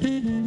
Mm-hmm.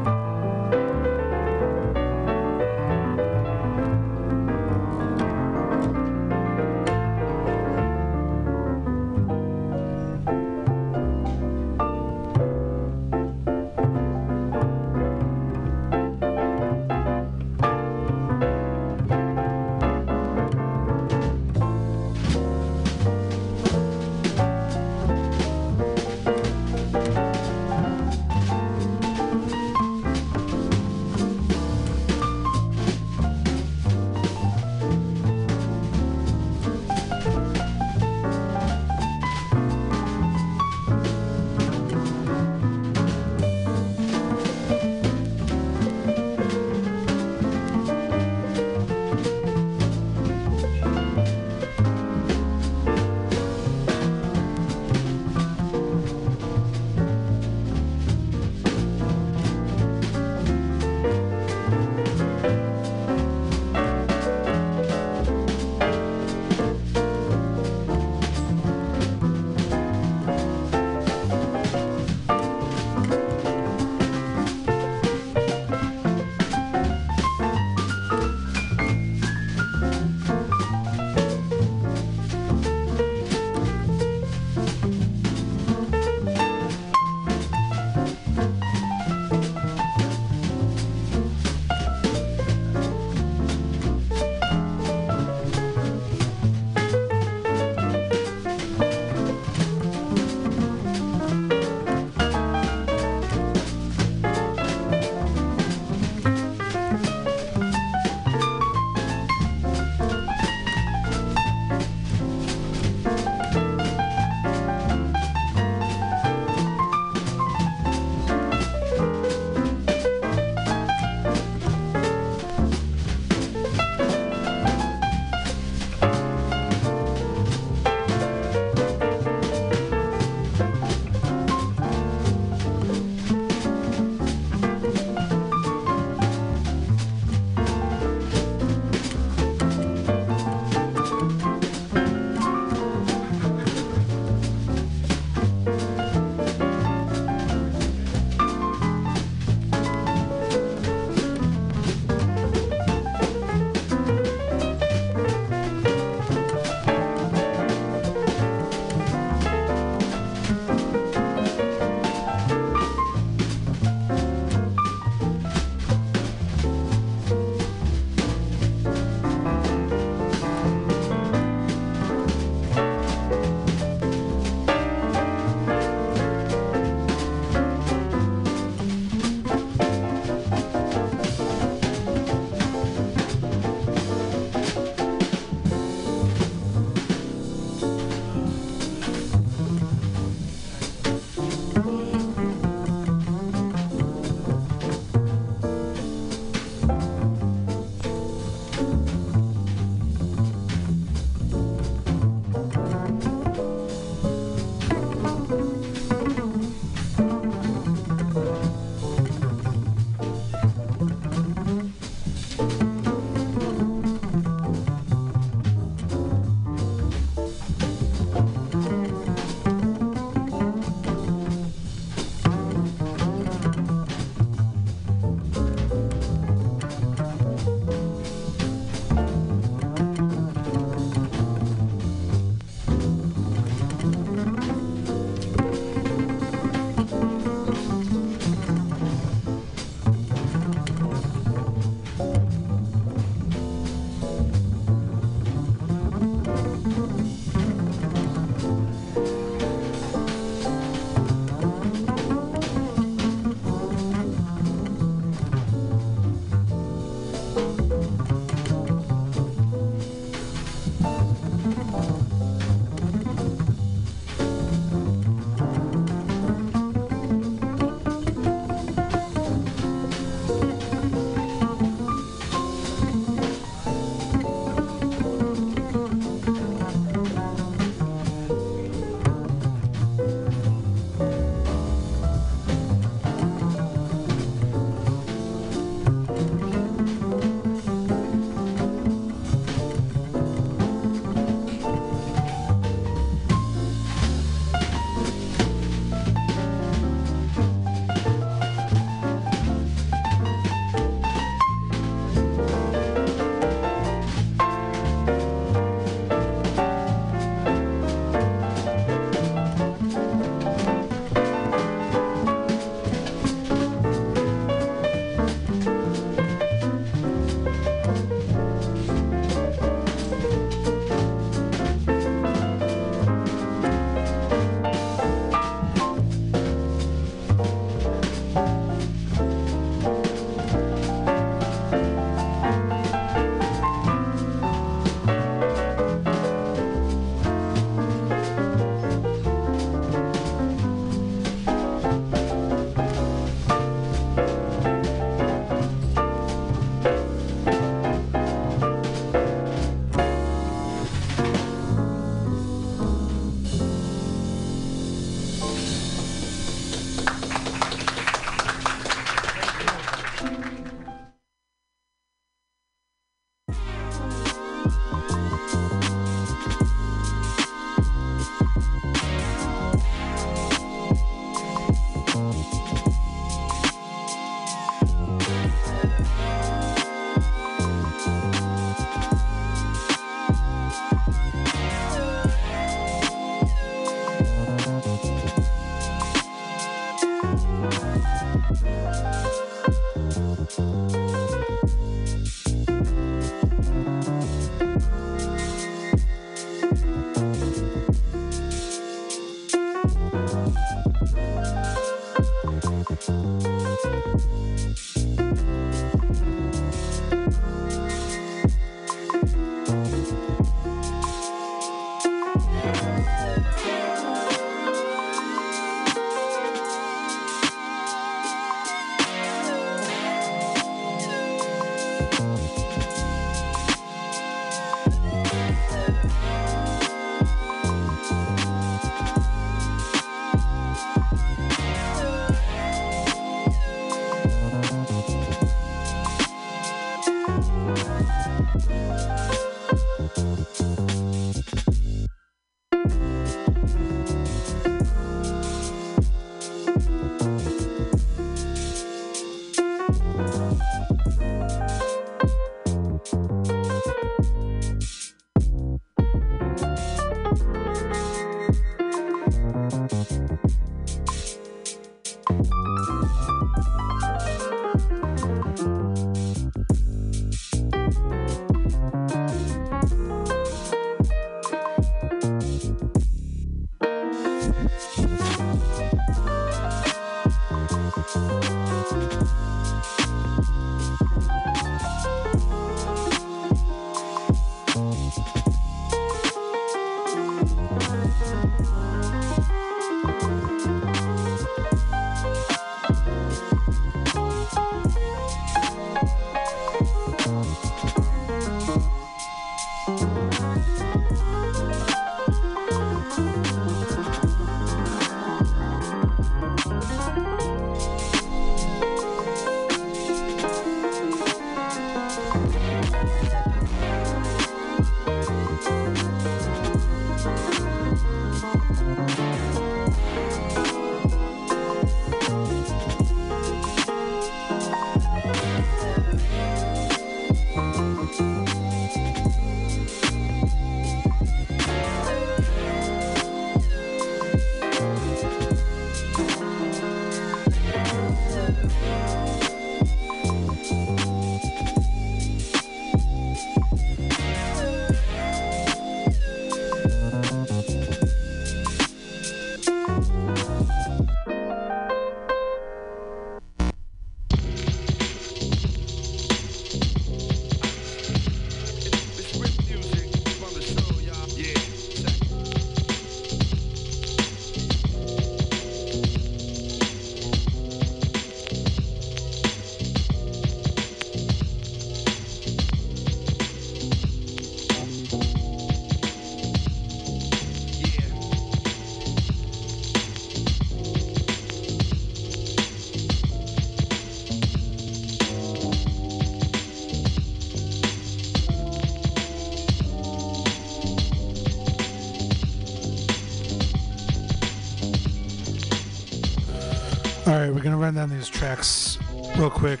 gonna run down these tracks real quick.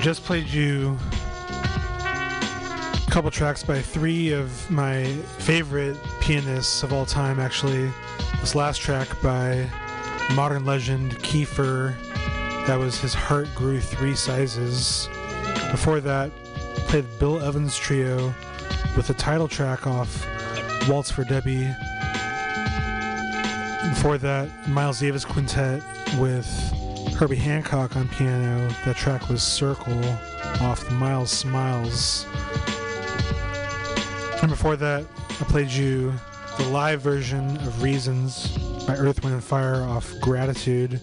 Just played you a couple tracks by three of my favorite pianists of all time, actually. This last track by modern legend Kiefer, that was his Heart Grew Three Sizes. Before that, played Bill Evans Trio with the title track off Waltz for Debby. Before that, Miles Davis Quintet with Herbie Hancock on piano. That track was Circle off the Miles Smiles. And before that, I played you the live version of Reasons by Earth, Wind, and Fire off Gratitude.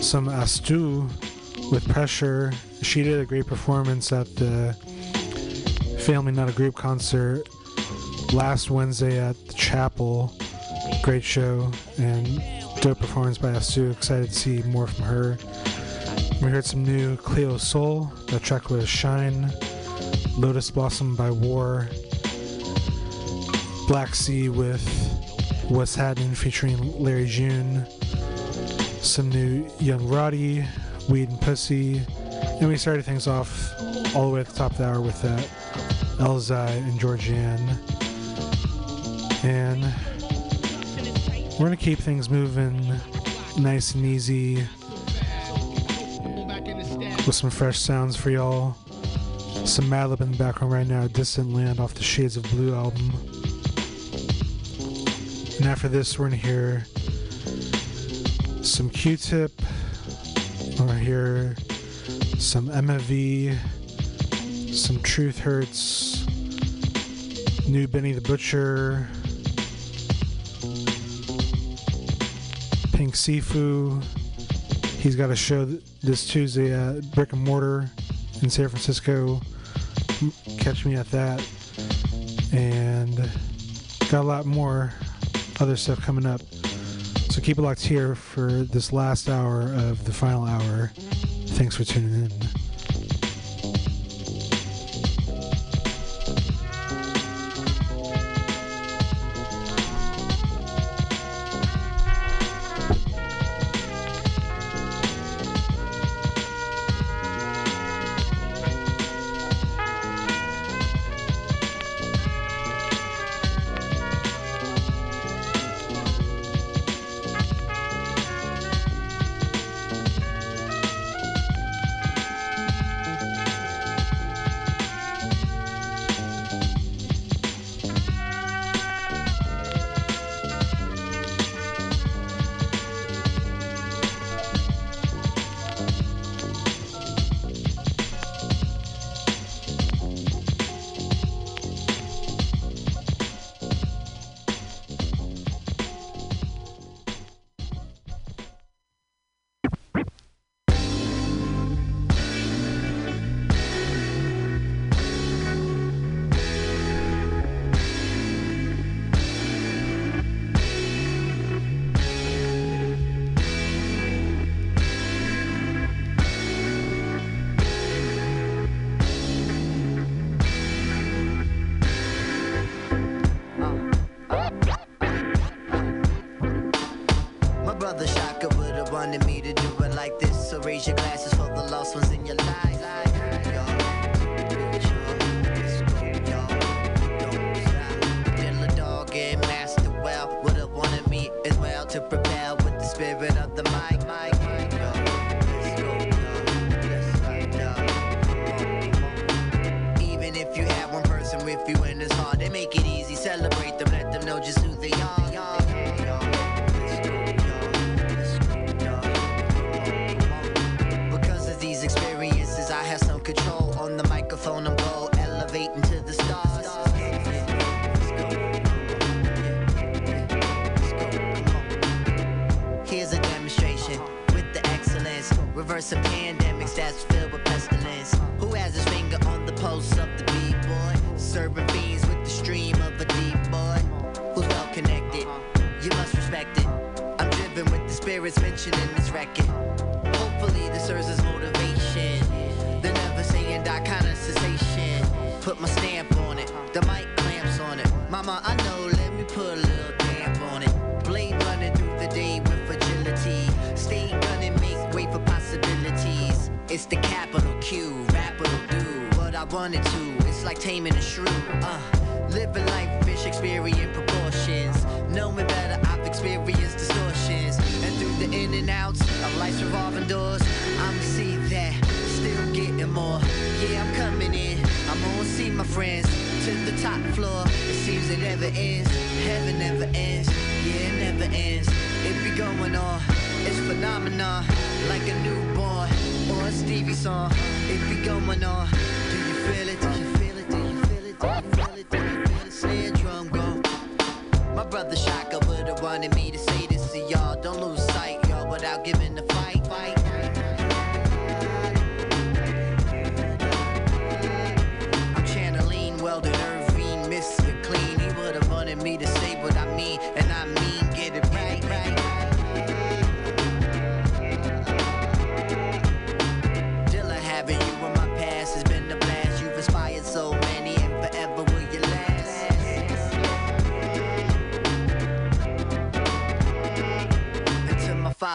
Some Astu with Pressure. She did a great performance at the Family Not a Group concert last Wednesday at the Chapel. Great show and dope performance by Astu. Excited to see more from her. We heard some new Cleo Sol. That track was Shine. Lotus Blossom by War. Black Sea with What's Happening featuring Larry June. Some new Young Roddy, Weed and Pussy. And we started things off all the way at the top of the hour with that Elzai and Georgianne. And we're going to keep things moving nice and easy. with some fresh sounds for y'all. Some Madlib in the background right now, Distant Land off the Shades of Blue album. And after this, we're gonna hear some Q-Tip. We're gonna hear some MFV, some Truth Hurts, new Benny the Butcher, Pink Siifu. He's got a show this Tuesday at Brick and Mortar in San Francisco. Catch me at that. And got a lot more other stuff coming up. So keep it locked here for this last hour of the final hour. Thanks for tuning in.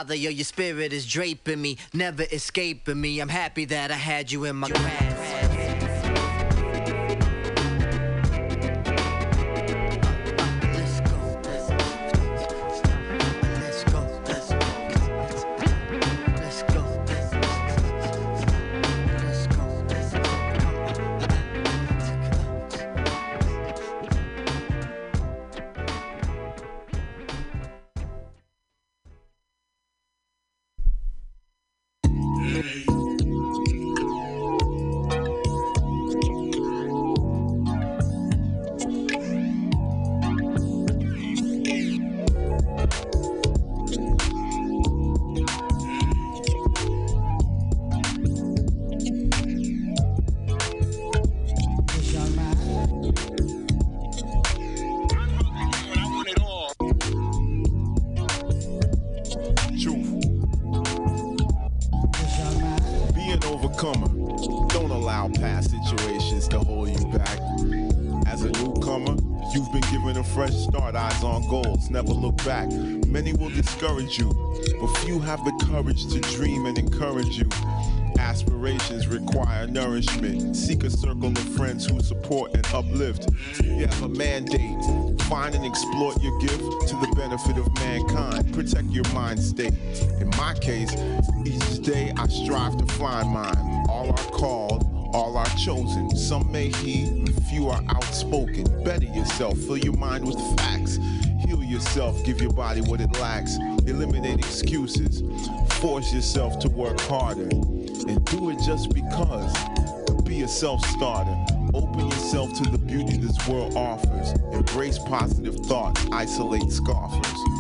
Father, yo, your spirit is draping me, never escaping me. I'm happy that I had you in my grasp. You, but few have the courage to dream and encourage you. Aspirations require nourishment. Seek a circle of friends who support and uplift. You have a mandate. Find and exploit your gift to the benefit of mankind. Protect your mind state. In my case, each day I strive to find mine. All are called, all are chosen. Some may heed, few are outspoken. Better yourself, fill your mind with facts. Heal yourself, give your body what it lacks. Eliminate excuses. Force yourself to work harder and do it just because. Be a self starter. Open yourself to the beauty this world offers. Embrace positive thoughts. Isolate scoffers.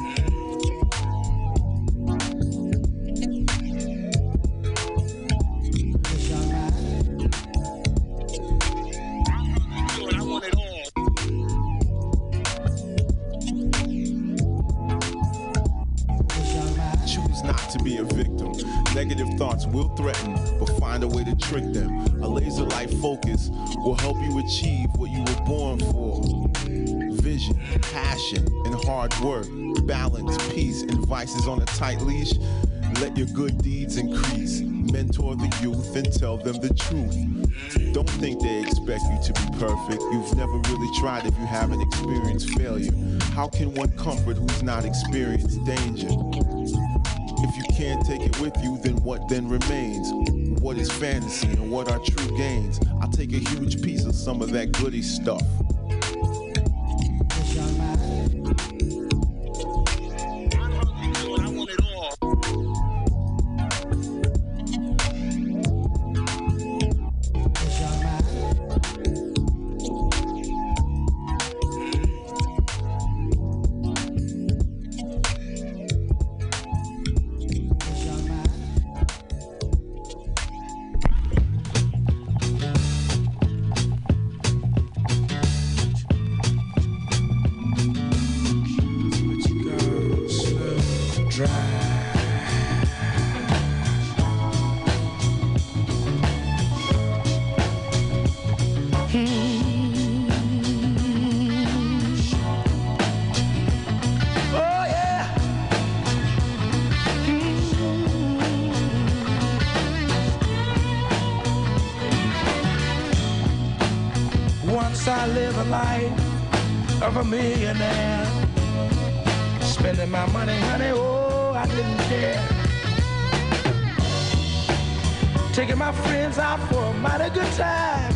Trick them. A laser light focus will help you achieve what you were born for. Vision, passion, and hard work, balance, peace, and vices on a tight leash. Let your good deeds increase. Mentor the youth and tell them the truth. Don't think they expect you to be perfect. You've never really tried if you haven't experienced failure. How can one comfort who's not experienced danger? If you can't take it with you, then what then remains? What is fantasy and what are true gains? I'll take a huge piece of some of that goody stuff. A life of a millionaire. Spending my money, honey, oh, I didn't care. Taking my friends out for a mighty good time.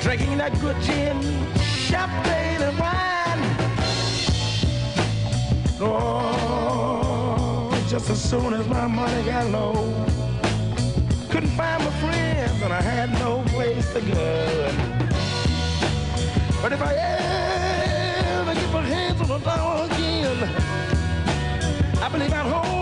Drinking that good gin, champagne, and wine. Oh, just as soon as my money got low, couldn't find my friends and I had no place to go. But if I ever get my hands on the dollar again, I believe I'll hold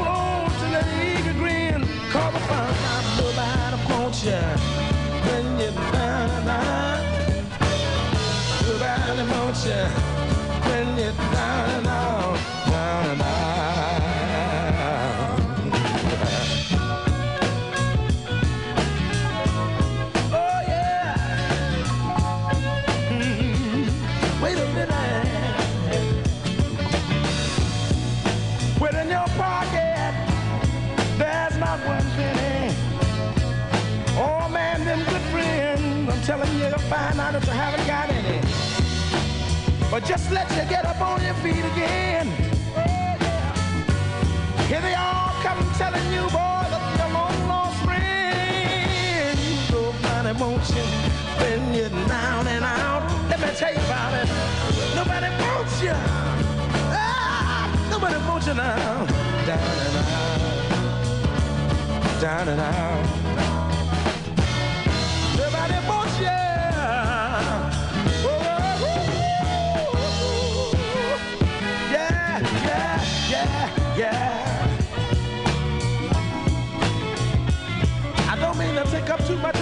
But just let you get up on your feet again. Here they all come telling you, boy, that you're long lost friend. Nobody wants you when you're down and out. Let me tell you about it. Nobody wants you. Ah, nobody wants you now. Down and out. Down and out.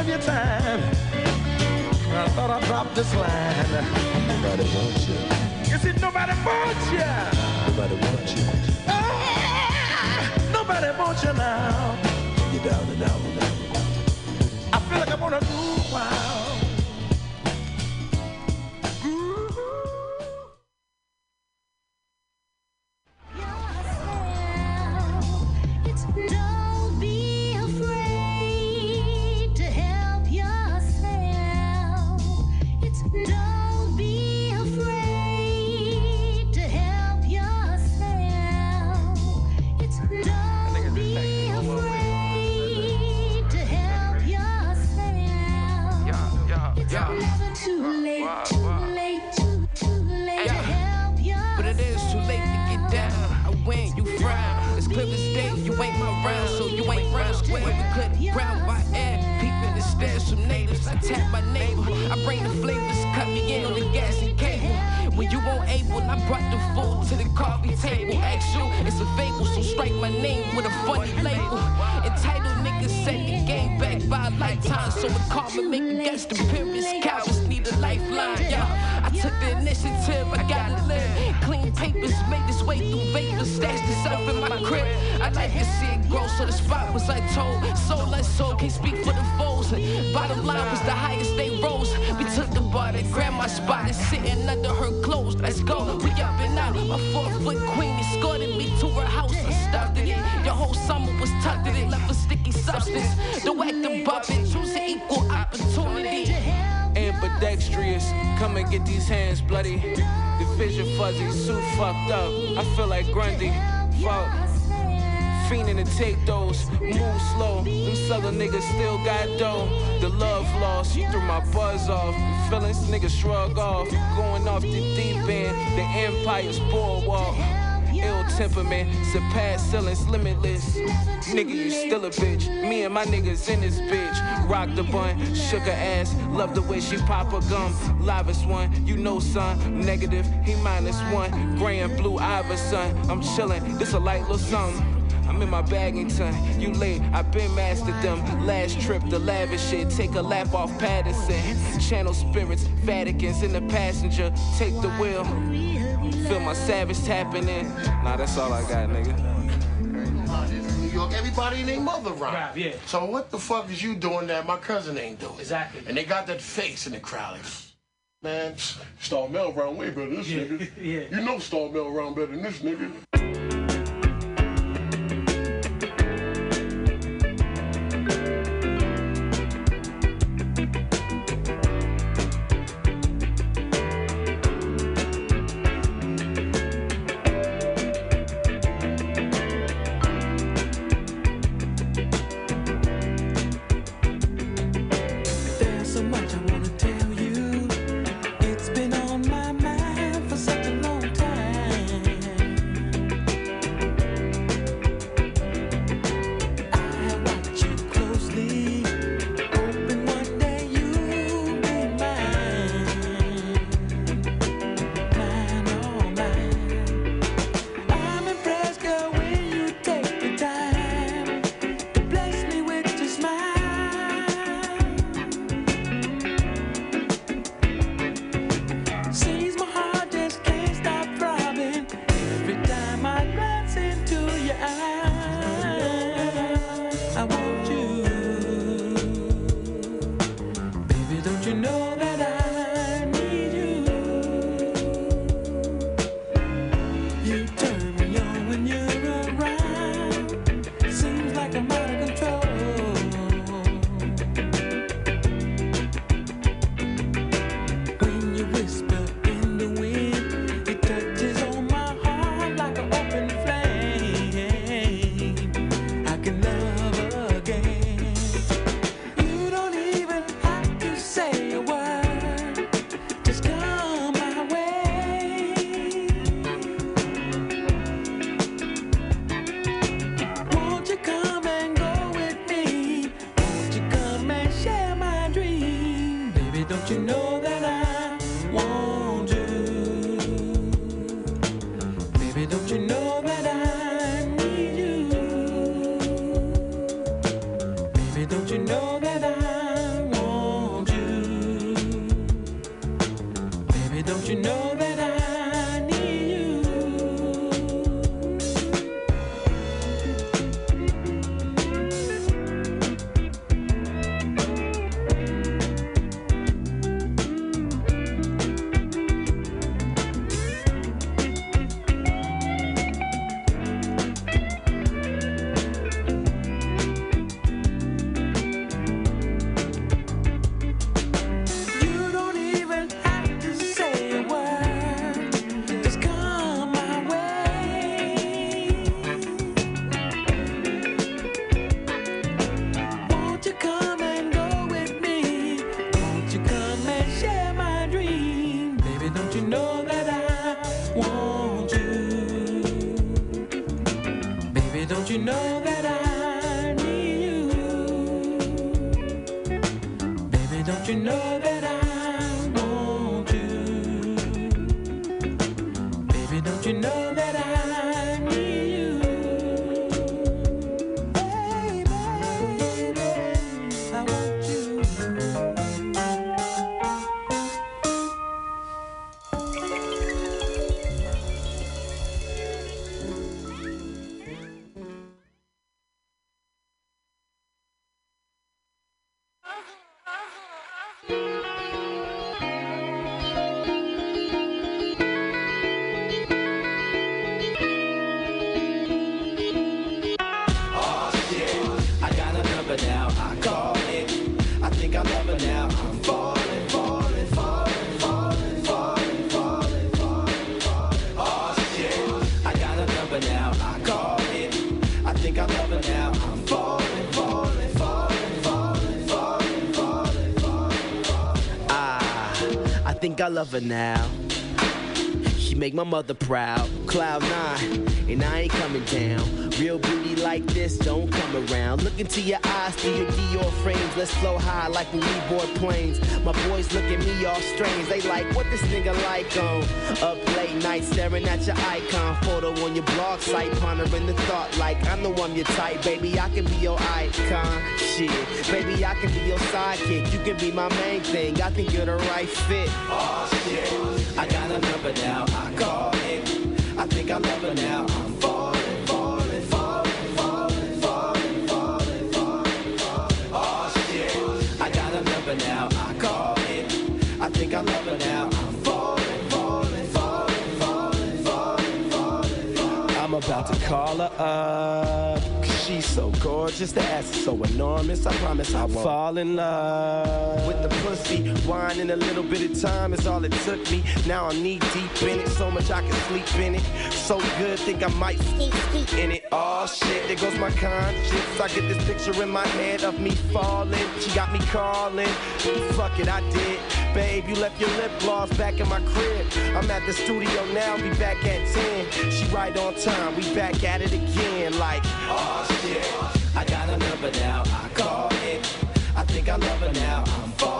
Your time. I thought I'd drop this line. Nobody wants you. You see, nobody wants you. Nobody wants you. Ah, nobody wants you now. Don't act above it, choose an equal opportunity. Ambidextrous, come and get these hands bloody. The vision fuzzy, suit fucked up. I feel like Grundy. Fuck. Fiending to take those, move slow. Them southern niggas still got dough. The love lost, you threw my buzz off. The feelings niggas shrug off. Going off the deep end, the empire's boardwalk. Ill temperament, surpass ceilings limitless. Nigga, you still a bitch. Me and my niggas in this bitch. Rock the bun, shook her ass. Love the way she pop her gum. Livest one, you know, son. Negative, he minus one. Gray and blue Iverson. I'm chillin', this a light little something. I'm in my Baggington, you late, i been mastered them. Last trip, the lavish shit, take a lap off Patterson. Channel spirits, Vatican's in the passenger, take the wheel. Feel my savage tapping in. Nah, that's all I got, nigga. New York, everybody named Mother rhyme. Rap, yeah. So what the fuck is you doing that my cousin ain't doing? Exactly. And they got that face in the crowd. Like, man, Star Mel round way better than this Yeah, nigga. yeah. You know Star Mel round better than this nigga. Love her now. She make my mother proud. Cloud nine, and I ain't coming down. Real beauty like this don't come around. Look into your eyes through your Dior frames. Let's flow high like when we board planes. My boys look at me all strange. They like, what this nigga like on? Up late night staring at your icon photo on your blog site, pondering the thought like, I know I'm your type, baby. I can be your icon. Shit, baby, I can be your sidekick. You can be my main thing. I think you're the right fit. Oh shit, I got a number now. I call it. I think I love her now. I'm falling, falling, falling, falling, falling, falling, falling. Oh shit, I got a number now. I call it. I think I love her now. I'm falling, falling, falling, falling, falling, falling, falling. I'm about to call her up. She's so gorgeous, the ass is so enormous. I promise I won't fall in love with the pussy. Wine in a little bit of time is all it took me. Now I'm knee deep in it, so much I can sleep in it. So good, think I might scoop in it. Oh shit, there goes my conscience. I get this picture in my head of me falling. She got me calling. Fuck it, I did. Babe, you left your lip gloss back in my crib. I'm at the studio now, be back at 10. She right on time, we back at it again. Like, Oh shit, I got a number now. I call it. I think I love her now. I'm falling,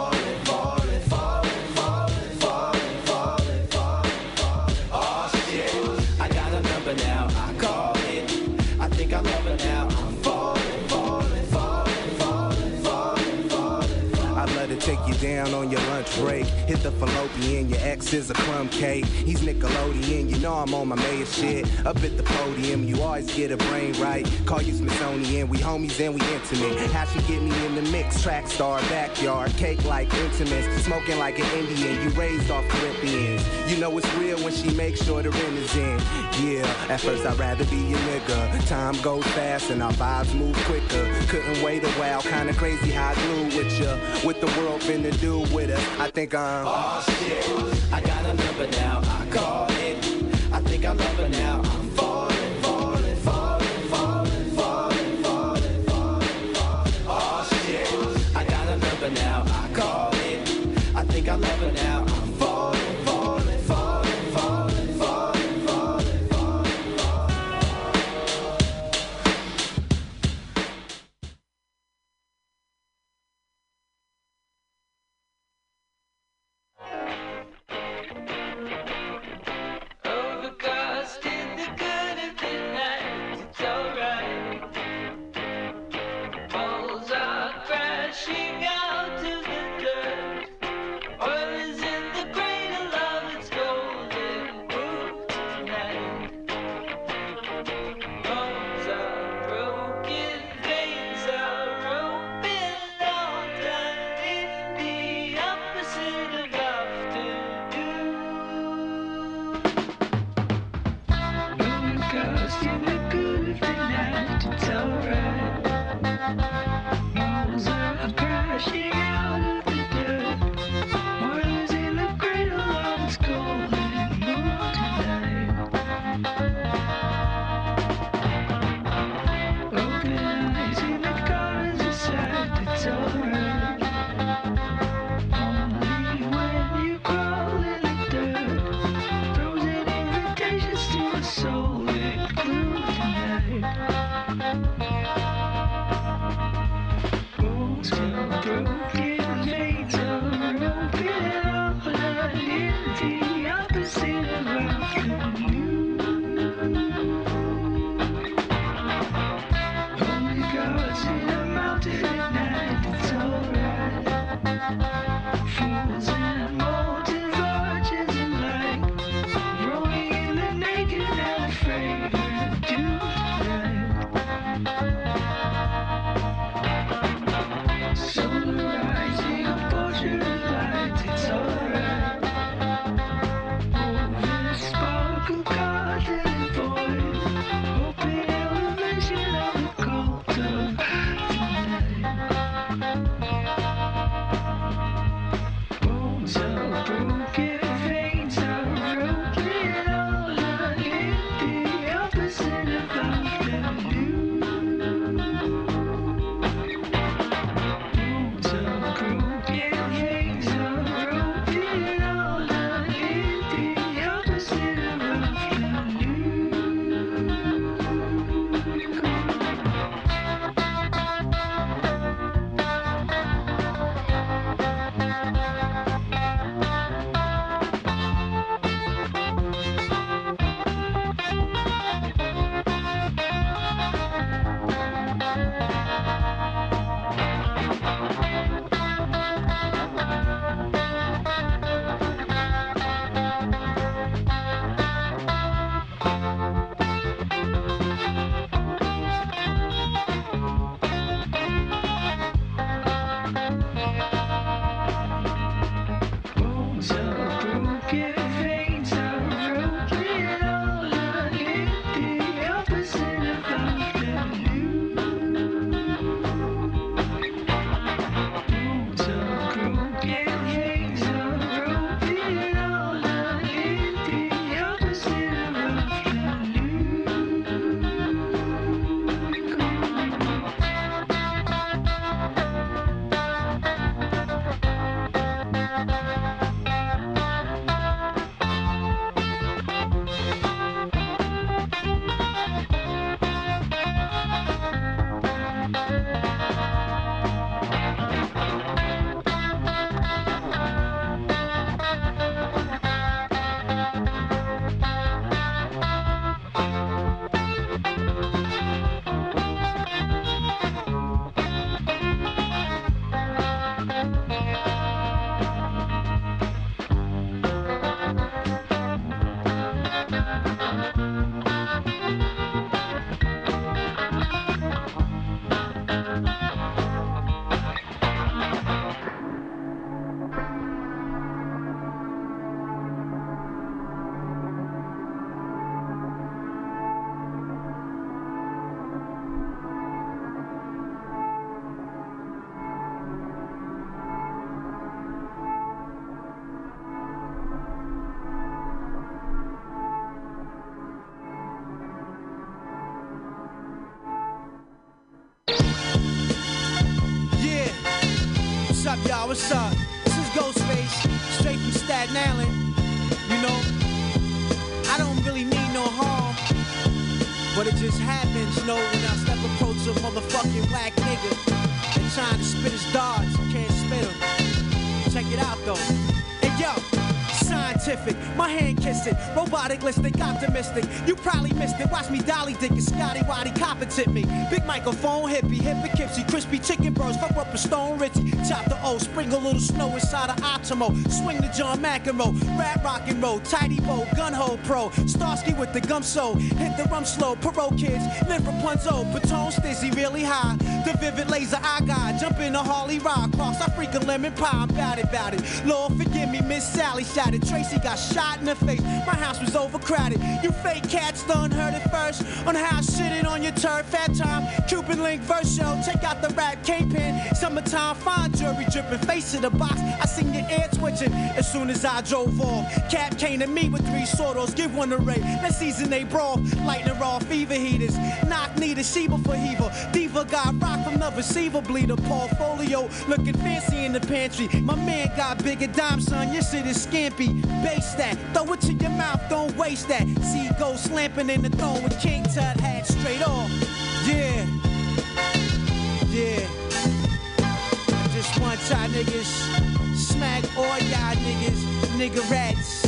down on your lunch break. Hit the fallopian, your ex is a crumb cake. He's Nickelodeon, you know I'm on my mayor shit. Up at the podium, you always get a brain right. Call you Smithsonian, we homies and we intimate. How she get me in the mix? Track star, backyard, cake like intimates. Smoking like an Indian, you raised off Corinthians. You know it's real when she makes sure the rent is in. Yeah, at first I'd rather be a nigga. Time goes fast and our vibes move quicker. Couldn't wait a while, kinda crazy how I glue with ya. What the world finna do with us? I think I'm. Oh shit, I got a number now. I call it. I think I love her now. Know, kissing, robotic listic, optimistic. You probably missed it. Watch me dolly dick and Scotty Waddy competent me. Big microphone, hippie, hip Poughkeepsie, crispy chicken burst, fuck up a stone Ritzy. Chop the O, sprinkle a little snow inside of Optimo. Swing the John McEnroe, rap rock and roll, tidy bow, gun hole pro. Starsky with the gum so, hit the rum slow. Perot kids, live Rapunzel, Patone stizzy really high. The vivid laser I got, jump in a Harley rock, cross, I freaking lemon pie, I'm bout it, bout it. Lord forgive me, Miss Sally shot it. Tracy got shot in the face, my house was overcrowded. You fake cats done heard it first on how shitting on your turf. Fat time, Cuban link verse show, check out the rap kingpin. Summertime fine jewelry dripping, face of the box. I seen your ear twitching as soon as I drove off. Cap came to me with three sortos, give one a ray. Let's season they broth, lighting raw fever heaters. Knock need a Sheba for Heaver. Diva got rock from the receiver bleeder. Portfolio looking fancy in the pantry. My man got bigger dime, son. Your shit is scampy. Base that, throw it to your mouth, don't waste that. See go slamping in the throne with King Tut hat straight off. Yeah, yeah. Just want y'all niggas smack all y'all niggas, nigga rats.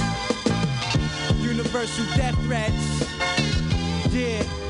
Universal death threats. Yeah.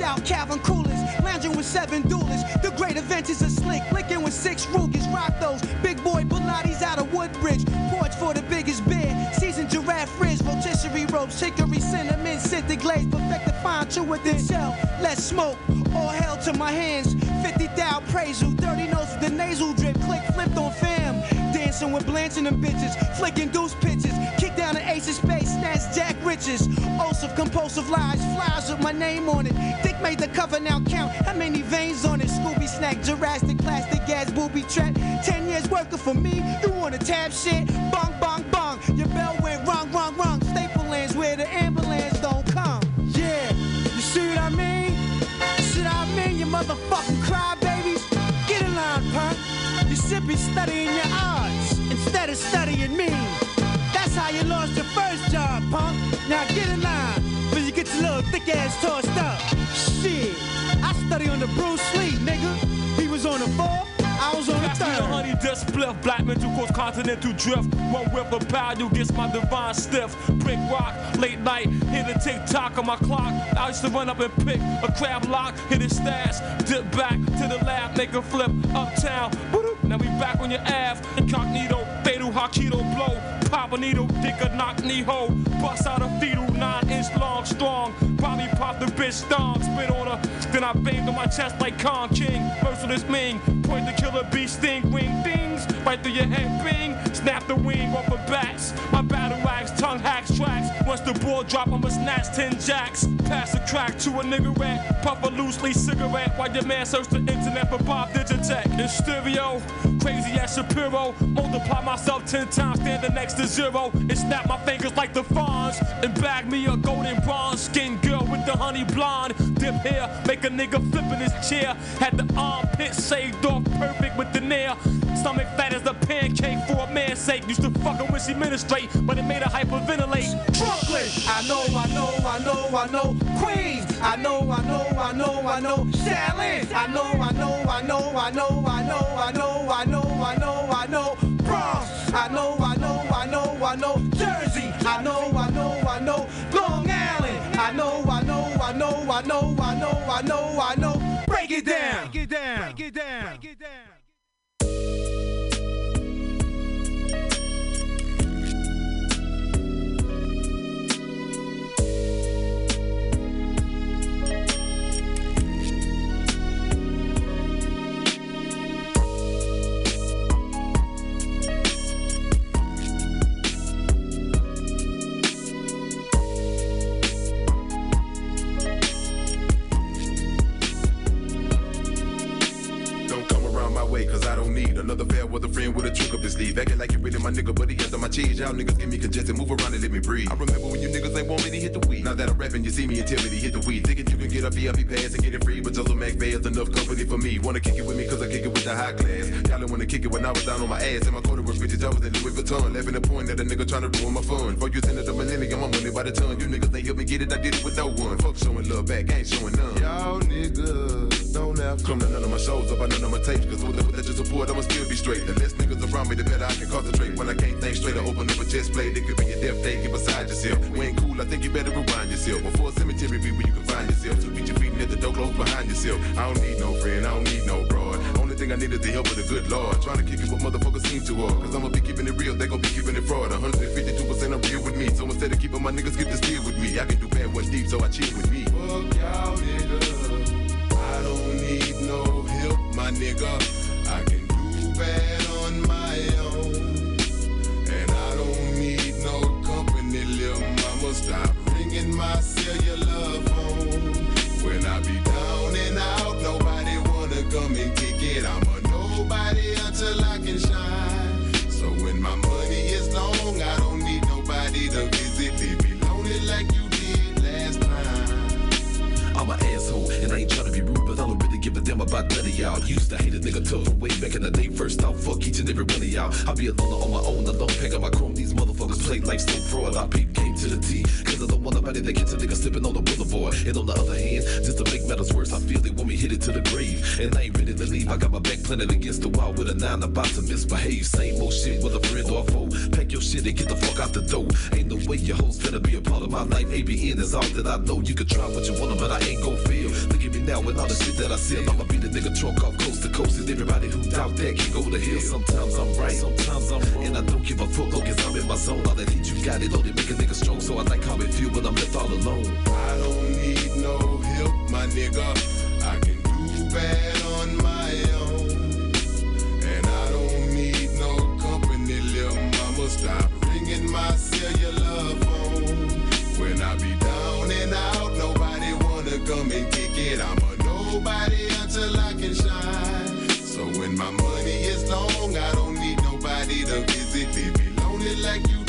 Out Calvin Coolers. Lounging with seven duelists. The great adventures of slick. Licking with six Rugers. Rock those. Big boy Pilates out of Woodbridge. Porch for the biggest beer. Seasoned giraffe frizz. Rotisserie ropes. Chicory cinnamon. Scented glaze. Perfect fine chew within shell. Let's smoke. All hell to my hands. 50 thou praise you. Dirty nose with the nasal drip. Click flipped on fam. Dancing with blanching them bitches. Flicking deuce pitches. Kick down the ace of space. Snatch Jack Riches. Oaths compulsive lies. Flies with my name on it. Dick made the cover now count. How many veins on it? Scooby snack. Jurassic plastic gas booby trap. Ten years working for me. You wanna tap shit? Bong bong bong. Your bell went wrong wrong wrong. Staple lands where the ambulance don't come. Yeah. You see what I mean? See what I mean? You motherfucking crybabies. Get in line, punk. You should be studying your odds instead of studying me. That's how you lost your first job, punk. Now get in line, before you get your little thick ass tossed up. Shit, I study under Bruce Lee, nigga. He was on the fourth, I was on the the third. honey dust spliff, black mental cause continental drift. One whip of power, you gets my divine stiff. Brick rock, late night, hit a tick tock on my clock. I used to run up and pick a crab lock, hit his stash, dip back to the lab, make a flip uptown. Now we back on your ass, incognito, Hakido blow. Pop a needle, dick a knock knee hole. Bust out a fetal, nine inch long, strong. Bobby pop the bitch dong, spit on her. Then I banged on my chest like Kong King. Merciless Ming, point the killer bee sting, wing dings. Right through your head, bing. Snap the wing off of bats. My battle axe, tongue hacks tracks. Once the ball drop, I'ma snatch 10 jacks. Pass a crack to a nigga rat. Puff a loosely cigarette while your man search the internet for Bob Digitech. In stereo, crazy as Shapiro. Multiply myself 10 times, standing next to zero. And snap my fingers like the fawns. And bag me a golden bronze skin girl with the honey blonde. Dip hair, make a nigga flip in his chair. Had the armpit saved off perfect with the nair. Stomach fat as a pancake for a man's sake. Used to fuck her when she ministrate, but it made her hyperventilate. Brooklyn. I know, I know, I know, I know. Queens. I know, I know, I know, I know. Shaolin. I know, I know, I know, I know, I know, I know, I know, I know, I know. Bronx. I know, I know, I know, I know. Jersey. I know, I know, I know, I know, I know. Break it down. Break it down. Break it down. Break it down. Another fair with a friend with a trick up his sleeve. Acting like you really my nigga, but he under my cheese. Y'all niggas give me congested, move around and let me breathe. I remember when you niggas ain't want me to hit the weed. Now that I'm rapping, you see me and tell me to hit the weed. Thinking you can get a VIP pass and get it free, but tell Mac is enough company for me. Wanna kick it with me cause I kick it with the high class. Y'all don't wanna kick it when I was down on my ass. And my quarter was bitches, I was in Louis Vuitton. Laughing the point that a nigga trying to ruin my fun. For you into the millennium, I'm money by the ton. You niggas ain't help me get it, I did it with no one. Fuck showing love back, I ain't showing none. Y'all niggas don't have to come to none of my shows up, I none of my tapes. Cause with that your support, I'ma still be straight. The less niggas around me, the better I can concentrate. When I can't think straight, I open up a chest plate. It could be your death day, get beside yourself. We ain't cool, I think you better rewind yourself. Before cemetery be where you can find yourself. So beat your feet at the door, close behind yourself. I don't need no friend, I don't need no broad. Only thing I need is the help of the good Lord. Trying to kick it what motherfuckers seem to hard. Cause I'ma be keeping it real, they gon' be keeping it fraud. 152% are real with me. So instead of keeping my niggas get to steal with me, I can do bad what's deep, so I chill with me. Fuck y'all niggas. I don't need no help, my nigga. Bad on my own. And I don't need no company, little mama. Stop ringing my damn about none of y'all. Used to hate a nigga from way back in the day. First off, fuck each and every one of y'all. I'll be alone on my own, alone, packing my chrome. These motherfuckers play like so fraud. I peep came to the T, cause I don't want nobody that catch a nigga slipping on the boulevard. And on the other hand, just to make matters worse, I feel they want me hit it to the grave. And I ain't ready to leave. I got my back planted against the wall with a nine about to misbehave. Same old shit with a friend or a foe. Pack your shit and get the fuck out the door. Ain't no way your hoes finna be a part of my life. ABN is all that I know. You can try what you want, but I ain't gon' feel. Look at me now with all the shit that I sell. I'ma be the nigga off coast to coast. And everybody who doubt that can go to hell. Sometimes I'm right, sometimes I'm wrong. And I don't give a fuck I'm in my zone. All that you got it make a nigga strong. So I like how it feel when I'm left all alone. I don't need no help, my nigga. I can do bad on my own. And I don't need no company, little mama. Stop ringing my cellular phone. When I be down and out, nobody wanna come and kick it. I'm nobody until I can shine. So when my money is long, I don't need nobody to visit. Leave me lonely like you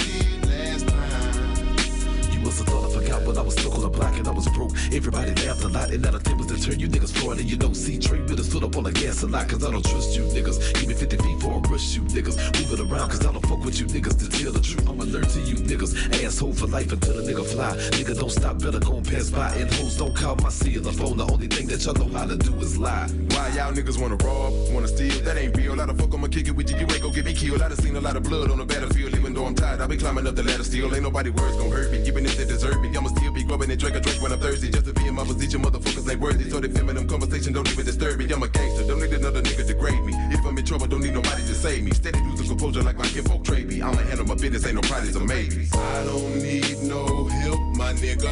You thought I forgot when I was on the block and I was broke. Everybody laughed a lot, and now the tables to turn. You niggas fraud and you don't see trade with us. Stood up on the gas a lot, cause I don't trust you niggas. Give me 50 feet for a rush, you niggas. Move it around, cause I don't fuck with you niggas. To tell the truth, I'm alert to you niggas. Asshole for life until the nigga fly. Nigga don't stop, better gon' pass by. And hoes don't call my cellular phone. The only thing that y'all know how to do is lie. Why y'all niggas wanna rob, wanna steal? That ain't real. How the fuck I'ma kick it with you? You ain't gon' get me killed. I done seen a lot of blood on the battlefield. Though I'm tired, I be climbing up the ladder still. Ain't nobody words gon' hurt me. Even if they deserve me, I'ma still be grubbing and drink a drink when I'm thirsty. Just to be in my position, motherfuckers ain't worthy. So they feminine conversation don't even disturb me. I'm a gangster, don't need another nigga to grade me. If I'm in trouble, don't need nobody to save me. Steady losing composure like my kinfolk trade me. I'ma handle my business, ain't no prizes or maybes. I don't need no help, my nigga.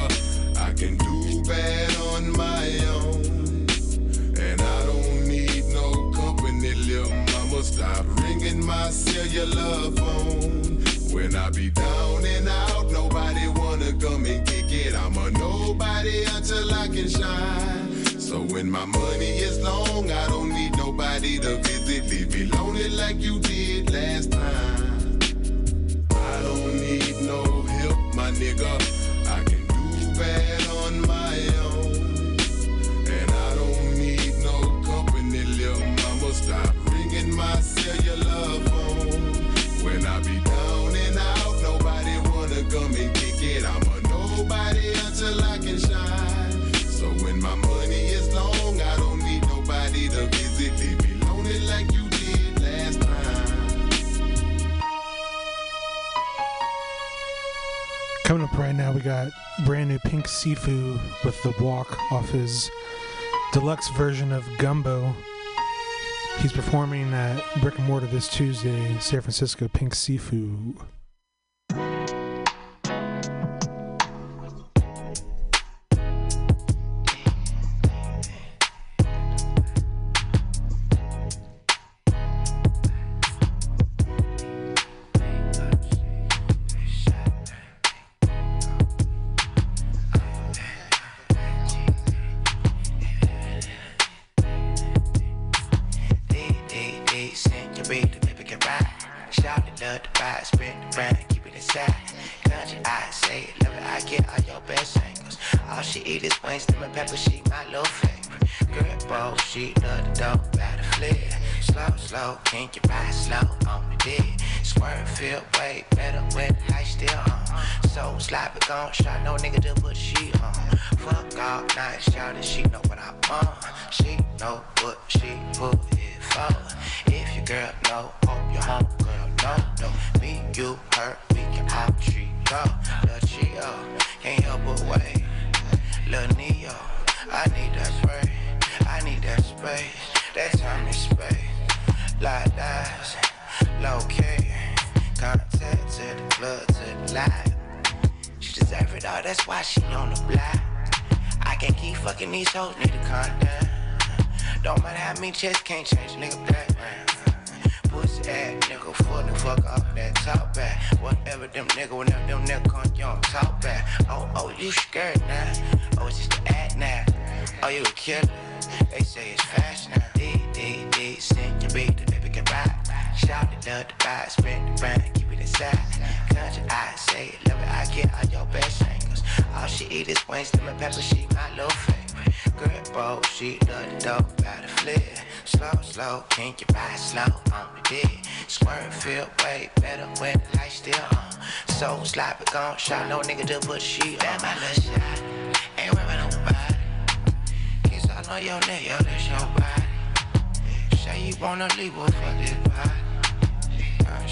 I can do bad on my own. And I don't need no company, little mama. Stop ringing my cellular phone. When I be down and out, nobody wanna come and kick it. I'm a nobody until I can shine. So when my money is long, I don't need nobody to visit. Leave me lonely like you did last time. I don't need no help, my nigga. I can do bad on my own. And I don't need no company, little mama. Stop ringing my cellular phone. I'm a nobody until I can shine. So when my money is long, I don't need nobody to visit. Leave me lonely like you did last time. Coming up right now, we got brand new Pink Siifu with the walk off his deluxe version of Gumbo. He's performing at Brick and Mortar this Tuesday, San Francisco. Pink Siifu. Vibe, spin brand, keep it inside. Country, I say it, love it, I get all your best angles. All she eat is wings, lemon pepper, she my little favorite. Girl, bowl, she love the dope, by the flare. Slow, slow, can you ride slow on the dick? Swerve feel way better when light still on. So sloppy, gon' shot, no nigga to put she on. Fuck all night, shout she know what I want. She know what she put it for. If girl know, hope oh, your home girl no, No, me, you, her, we can all treat go. Lil' Gio, can't help but wait. Lil' Neo, I need that spray. I need that space. That time and space. Light eyes, low key. Contact to the club, to the live. She deserve it all, that's why she on the block. I can't keep fucking these hoes, need to calm down. Don't matter how many checks, can't change nigga background. Pussy ass nigga, fuck the fuck off that top back. Whatever them nigga, whenever them nigga come, you don't talk back. Oh, oh, you scared now? Oh, it's just the act now. Oh, you a killer? They say it's fast now. D, D, D, send your beat, the baby can ride. Shout it, love the vibe, spin the brand, keep it inside. Country, I say it, love it, I get all your best angles. All she eat is wings, lemon pepper, she my little favorite. Girl, bro, she love the dope, by the flare. Slow, slow, can you ride slow on the dick? Swerve feel way better when the light still on. So sloppy, gon' shot, no nigga to put she on. my little shot, ain't about nobody. Kiss all on your neck, yo, that's your body. Say you wanna leave, well, fuck this body.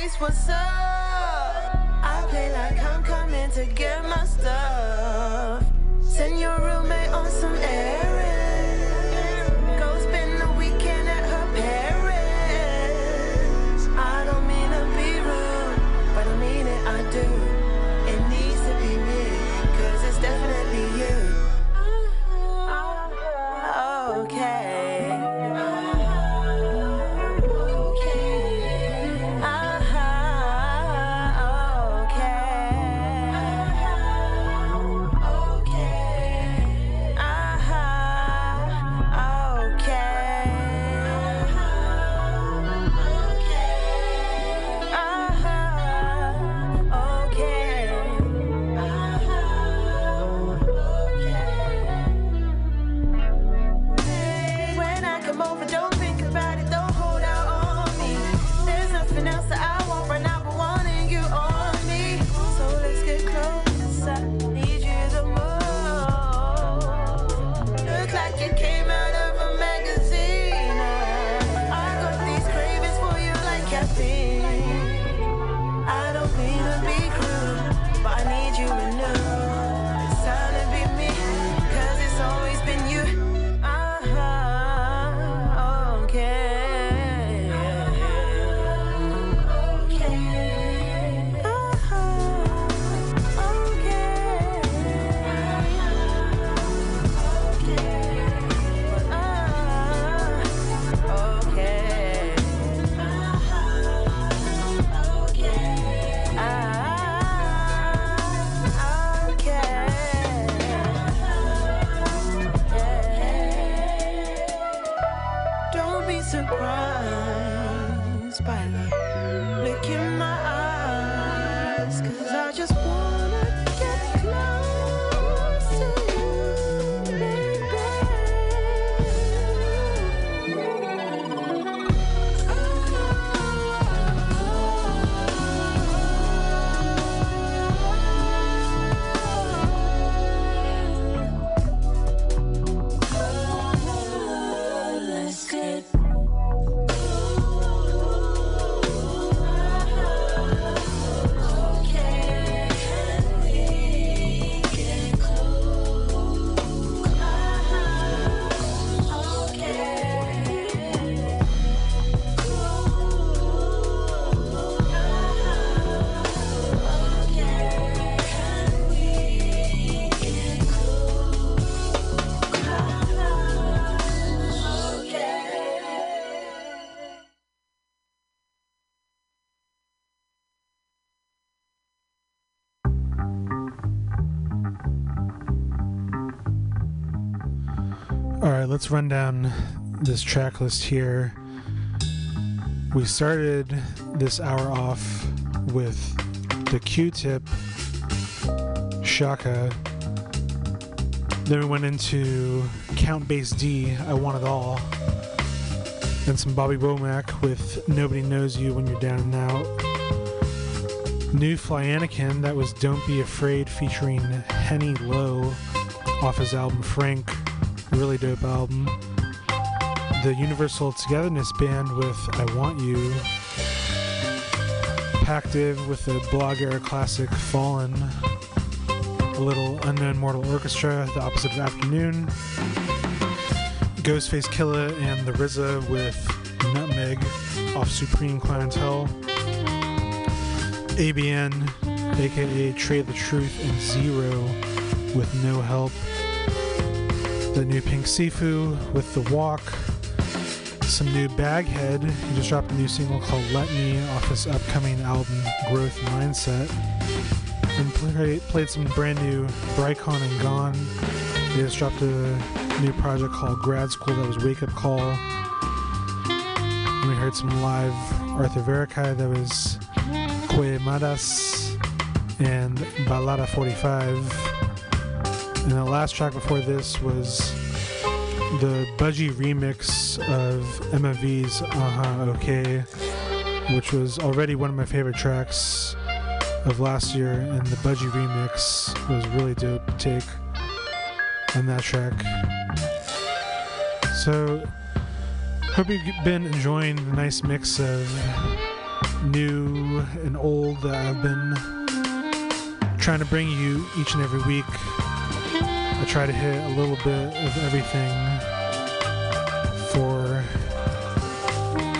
place, what's up? Let's run down this track list here. We started this hour off with the Q-Tip Shaka. Then we went into Count Bass D, I Want It All. Then some Bobby Womack with Nobody Knows You When You're Down and Out. New Fly Anakin, that was Don't Be Afraid featuring Henny Low off his album Frank. Really dope album. The Universal Togetherness Band with I Want You. Pactive with the blog era classic Fallen. A little Unknown Mortal Orchestra, the opposite of Afternoon. Ghostface Killah and the RZA with Nutmeg off Supreme Clientele. ABN, aka Trae tha Truth, and Z-Ro with No Help. The new Pink Siifu with The Walk. Some new Baghead. He just dropped a new single called Let Me off his upcoming album Growth Mindset. And play, played some brand new Brycon and Gone. He just dropped a new project called Grad School that was Wake Up Call. And we heard some live Arthur Verocai that was Que Madas and Balada 45. And the last track before this was the Budgie remix of MFV's Uh-huh Okay, which was already one of my favorite tracks of last year, and the Budgie remix was really dope take on that track. So, hope you've been enjoying the nice mix of new and old that I've been trying to bring you each and every week. I try to hit a little bit of everything for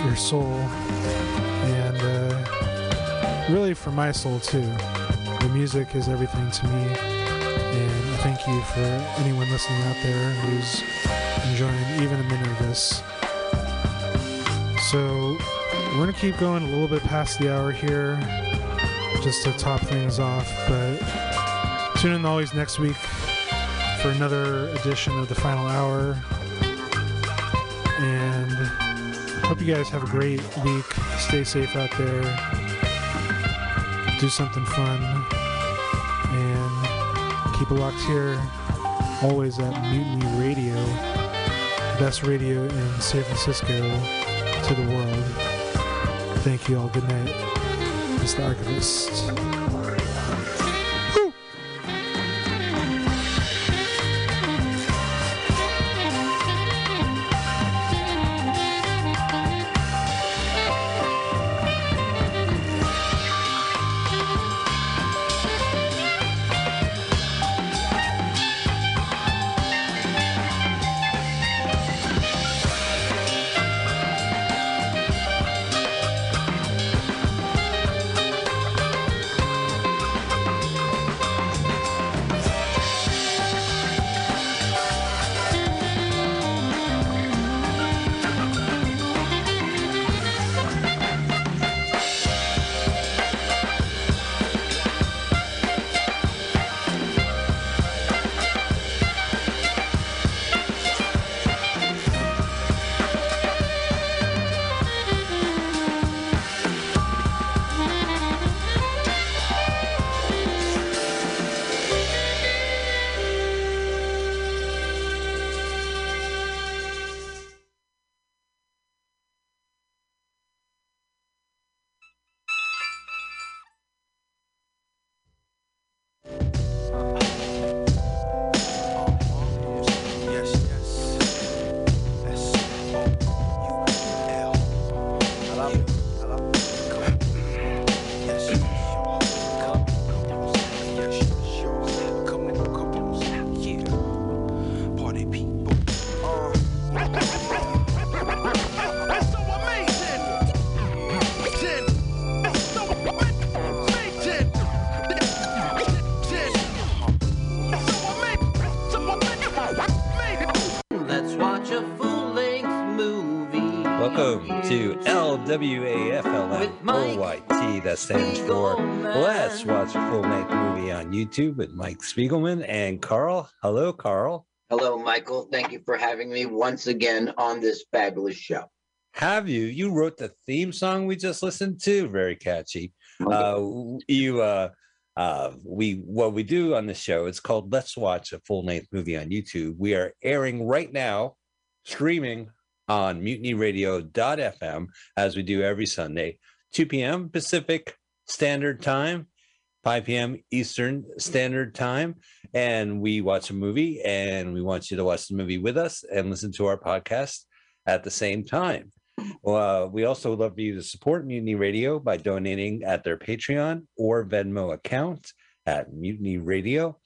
your soul and uh, really for my soul too. The music is everything to me, and thank you for anyone listening out there who's enjoying even a minute of this. So we're gonna keep going a little bit past the hour here, just to top things off. But tune in always next week for another edition of the final hour. And hope you guys have a great week. Stay safe out there. Do something fun. And keep it locked here. Always at Mutiny Radio. Best radio in San Francisco to the world. Thank you all. Good night. It's the Archivist. 22 with Mike Spiegelman and Carl. Hello, Carl. Hello, Michael. Thank you for having me once again on this fabulous show. Have you? You wrote the theme song we just listened to. Very catchy. Uh, you, uh, uh, we, what we do on the show, it's called Let's Watch a Full Length Movie on YouTube. We are airing right now, streaming on mutinyradio.fm as we do every Sunday, 2 p.m. Pacific Standard Time. 5 p.m. Eastern Standard Time, and we watch a movie. And we want you to watch the movie with us and listen to our podcast at the same time. Uh, we also would love for you to support Mutiny Radio by donating at their Patreon or Venmo account at Mutiny Radio.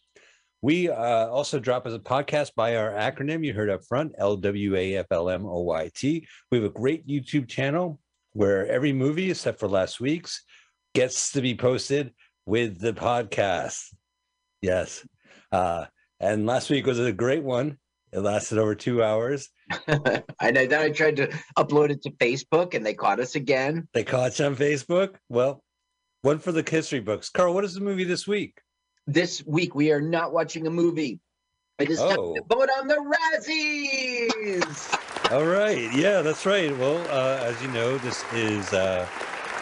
We uh, also drop as a podcast by our acronym you heard up front, LWAFLMOYT. We have a great YouTube channel where every movie, except for last week's, gets to be posted with the podcast. Yes. Uh, and last week was a great one. It lasted over two hours. and then I tried to upload it to Facebook and they caught us again. They caught you on Facebook? Well, one for the history books. Carl, what is the movie this week? This week we are not watching a movie. It is time Oh. to vote on the Razzies. All right. Yeah, that's right. Well, uh, as you know, this is uh,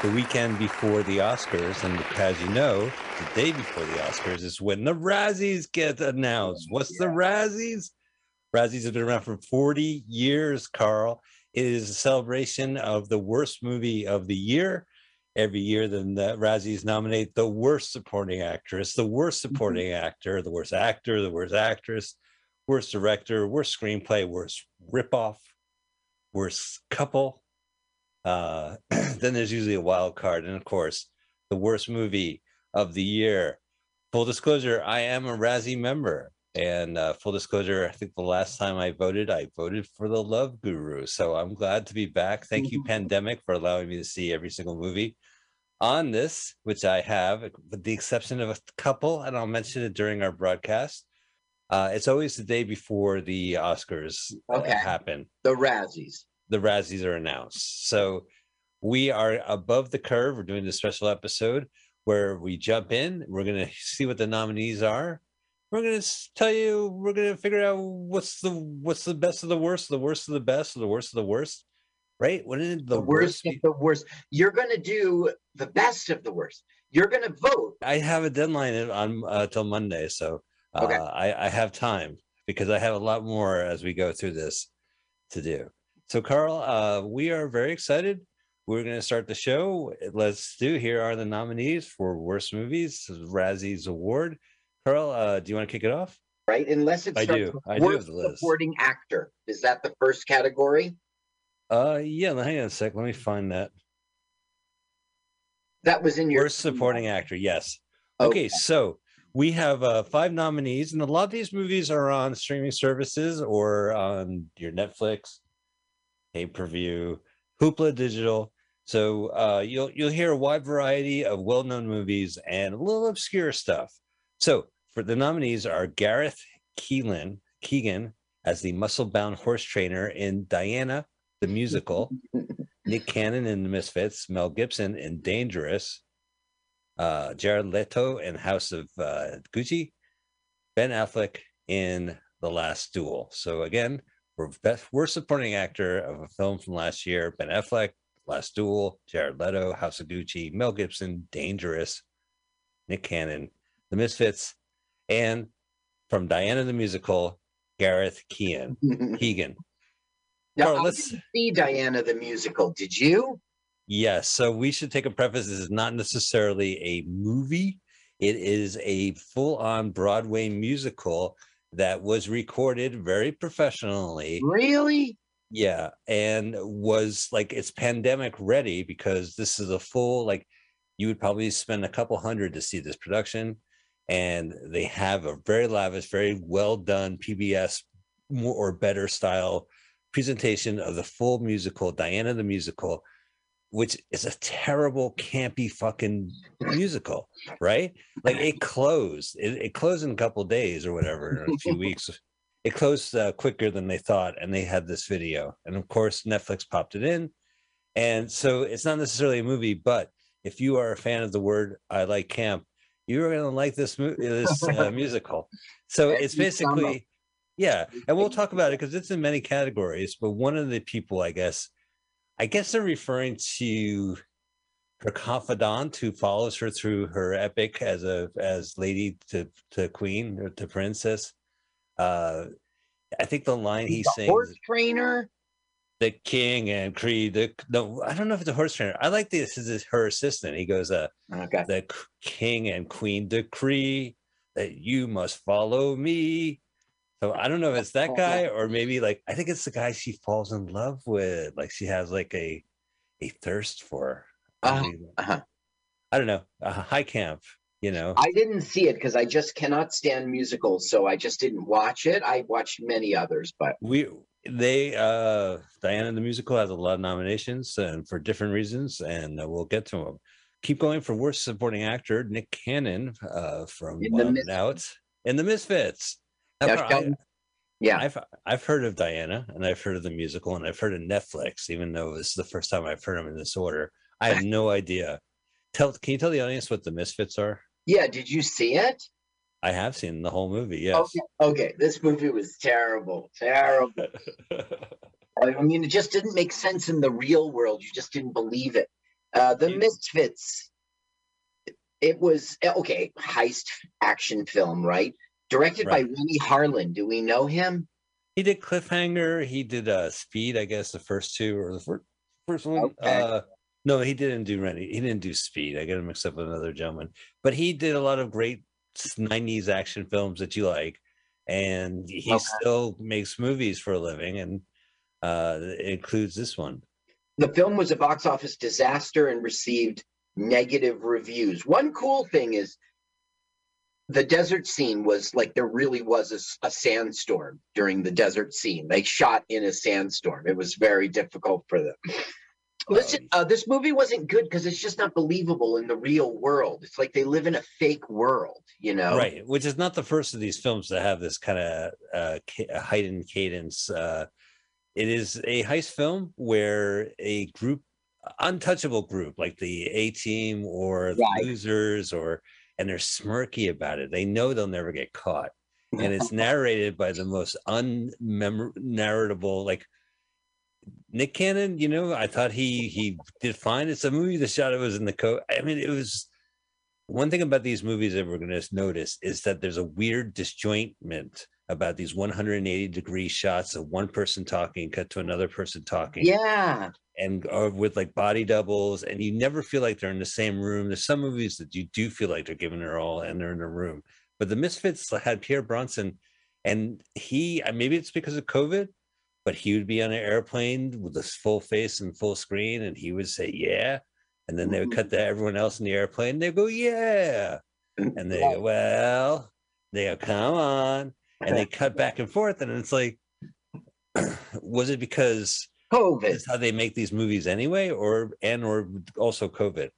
the weekend before the Oscars. And as you know, the day before the Oscars is when the Razzies get announced. Oh, What's the Razzies? Razzies have been around for 40 years, Carl. It is a celebration of the worst movie of the year. Every year, then the Razzies nominate the worst supporting actress, the worst mm-hmm. supporting actor, the worst actor, the worst actress, worst director, worst screenplay, worst ripoff, worst couple, Uh, then there's usually a wild card, and of course, the worst movie of the year. Full disclosure: I am a Razzie member, and uh, full disclosure: I think the last time I voted, I voted for The Love Guru. So I'm glad to be back. Thank you, pandemic, for allowing me to see every single movie on this, which I have, with the exception of a couple, and I'll mention it during our broadcast. Uh, it's always the day before the Oscars uh, Okay. happen. The Razzies. The Razzies are announced. So we are above the curve. We're doing this special episode where we jump in. We're going to see what the nominees are. We're going to tell you, we're going to figure out what's the what's the best of the worst, the worst of the best, the worst of the worst. Right? What is the, The worst of the worst. You're going to do the best of the worst. You're going to vote. I have a deadline on uh, till Monday, so uh, Okay. I, I have time because I have a lot more as we go through this to do. So, Carl, uh, we are very excited. We're going to start the show. Let's do. Here are the nominees for worst movies, Razzie's Award. Carl, uh, do you want to kick it off? Right? Unless it's I do. I do have the list. supporting actor. Is that the first category? Uh, yeah. Hang on a sec. Let me find that. That was in your worst supporting actor. Yes. Okay, so we have uh, five nominees, and a lot of these movies are on streaming services or on your Netflix, pay per view, Hoopla Digital. So uh, you'll you'll hear a wide variety of well known movies and a little obscure stuff. So for the nominees are Gareth Keelan Keegan as the muscle bound horse trainer in Diana the musical, Nick Cannon in The Misfits, Mel Gibson in Dangerous, uh, Jared Leto in House of uh, Gucci, Ben Affleck in The Last Duel. So again, we're best worst supporting actor of a film from last year: Ben Affleck, Last Duel, Jared Leto, House of Gucci, Mel Gibson, Dangerous, Nick Cannon, The Misfits, and from Diana the Musical, Gareth Keegan. Keegan. Now, Carl, let's- see Diana the musical. Did you? Yes. So we should take a preface. This is not necessarily a movie. It is a full-on Broadway musical that was recorded very professionally. Really? Yeah, and was like it's pandemic ready because this is a full like you would probably spend a couple hundred to see this production, and they have a very lavish, very well done PBS more or better style presentation of the full musical Diana the musical, which is a terrible campy fucking musical, right? Like it closed, it, it closed in a couple days or whatever, in a few weeks it closed uh, quicker than they thought and they had this video and of course netflix popped it in and so it's not necessarily a movie but if you are a fan of the word i like camp you're going to like this mo- this uh, musical so it's Thank you so much. basically yeah and we'll talk about it because it's in many categories but one of the people i guess i guess they're referring to her confidant who follows her through her epic as a as lady to to queen or to princess uh i think the line he The sings horse trainer. the king and creed the no i don't know if it's a horse trainer i like this is her assistant he goes uh okay. the king and queen decree that you must follow me so i don't know if it's that guy or maybe like i think it's the guy she falls in love with like she has like a a thirst for I Uh, uh-huh. i don't know a high camp you know I didn't see it because I just cannot stand musicals, so I just didn't watch it. I watched many others, but we they uh diana the musical has a lot of nominations and for different reasons and uh, we'll get to them keep going for worst supporting actor nick cannon uh from In The Misfits. and out in the misfits Now, Sheldon- yeah. I've I've heard of Diana and I've heard of the musical and I've heard of Netflix, even though this is the first time I've heard them in this order. I have no idea. Tell can you tell the audience what the Misfits are? yeah. Did you see it? I have seen the whole movie. Yes. Okay. Okay. This movie was terrible. Terrible. I I mean, it just didn't make sense in the real world. You just didn't believe it. Uh, the Misfits. It was okay. Heist action film, right? Directed Right. by Renny Harlin. Do we know him? He did Cliffhanger. He did uh Speed, I guess the first two or the first first one. Okay. Uh no, he didn't do Renny. He didn't do Speed. I got him mixed up with another gentleman. But he did a lot of great 90s action films that you like. And he Okay. still makes movies for a living and uh includes this one. The film was a box office disaster and received negative reviews. One cool thing is the desert scene was like there really was a sandstorm during the desert scene. They shot in a sandstorm. It was very difficult for them. Listen, uh, this movie wasn't good because it's just not believable in the real world. It's like they live in a fake world, you know? Right, which is not the first of these films to have this kind of uh, heightened cadence. Uh, it is a heist film where a group, untouchable group like the A Team or the Right. Losers, or and they're smirky about it. They know they'll never get caught, and it's narrated by the most unnarratable like. Nick Cannon, you know, I thought he he did fine. It's a movie. The shot it was in the coat. I mean, it was one thing about these movies that we're going to notice is that there's a weird disjointment about these 180 degree shots of one person talking cut to another person talking Yeah. And or with like body doubles and you never feel like they're in the same room. There's some movies that you do feel like they're giving their all and they're in a room. But the misfits had pierre bronson and he uh, maybe it's because of covid but he would be on an airplane with this full face and full screen and he would say yeah and then they would cut to everyone else in the airplane. They go yeah and they go well they go come on and they cut back and forth and it's like was it because COVID is how they make these movies anyway or and or also covid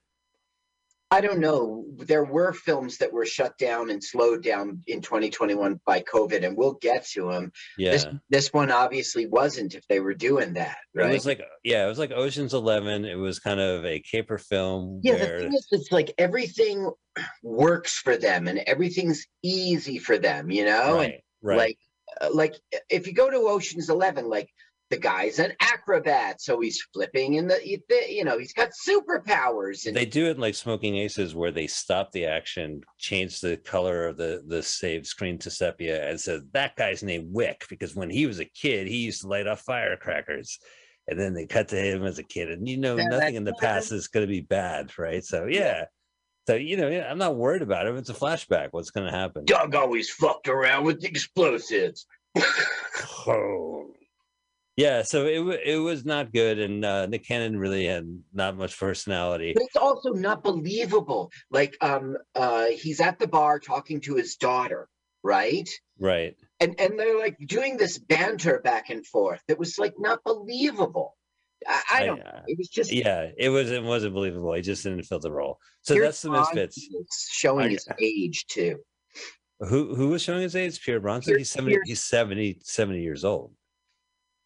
I don't know. There were films that were shut down and slowed down in 2021 by COVID, and we'll get to them. This, Yeah. this this one obviously wasn't if they were doing that, right? it was like yeah it was like oceans 11 it was kind of a caper film yeah, the thing is, it's like everything works for them and everything's easy for them, you know? Right, and right. like, uh, like if you go to Ocean's Eleven, like the guy's an acrobat, so he's flipping in the, you know, he's got superpowers. And they do it like smoking aces where they stop the action change the color of the the save screen to sepia and says that guy's named wick because when he was a kid he used to light off firecrackers. And then they cut to him as a kid and you know Yeah, nothing in the past is going to be bad right? So yeah. so you know i'm not worried about it. It's a flashback what's going to happen? Doug always fucked around with explosives. oh yeah so it, it was not good and uh nick cannon really had not much personality But it's also not believable. Like, um, uh, he's at the bar talking to his daughter, right? right And and they're like doing this banter back and forth. It was like not believable. I, I don't. know. It was just yeah it was it wasn't believable he just didn't fill the role so Pierce that's the misfits showing I- his age too. Who who was showing his age? Pierre Bronson. Pierce- he's 70, Pierce- he's 70, 70 years old.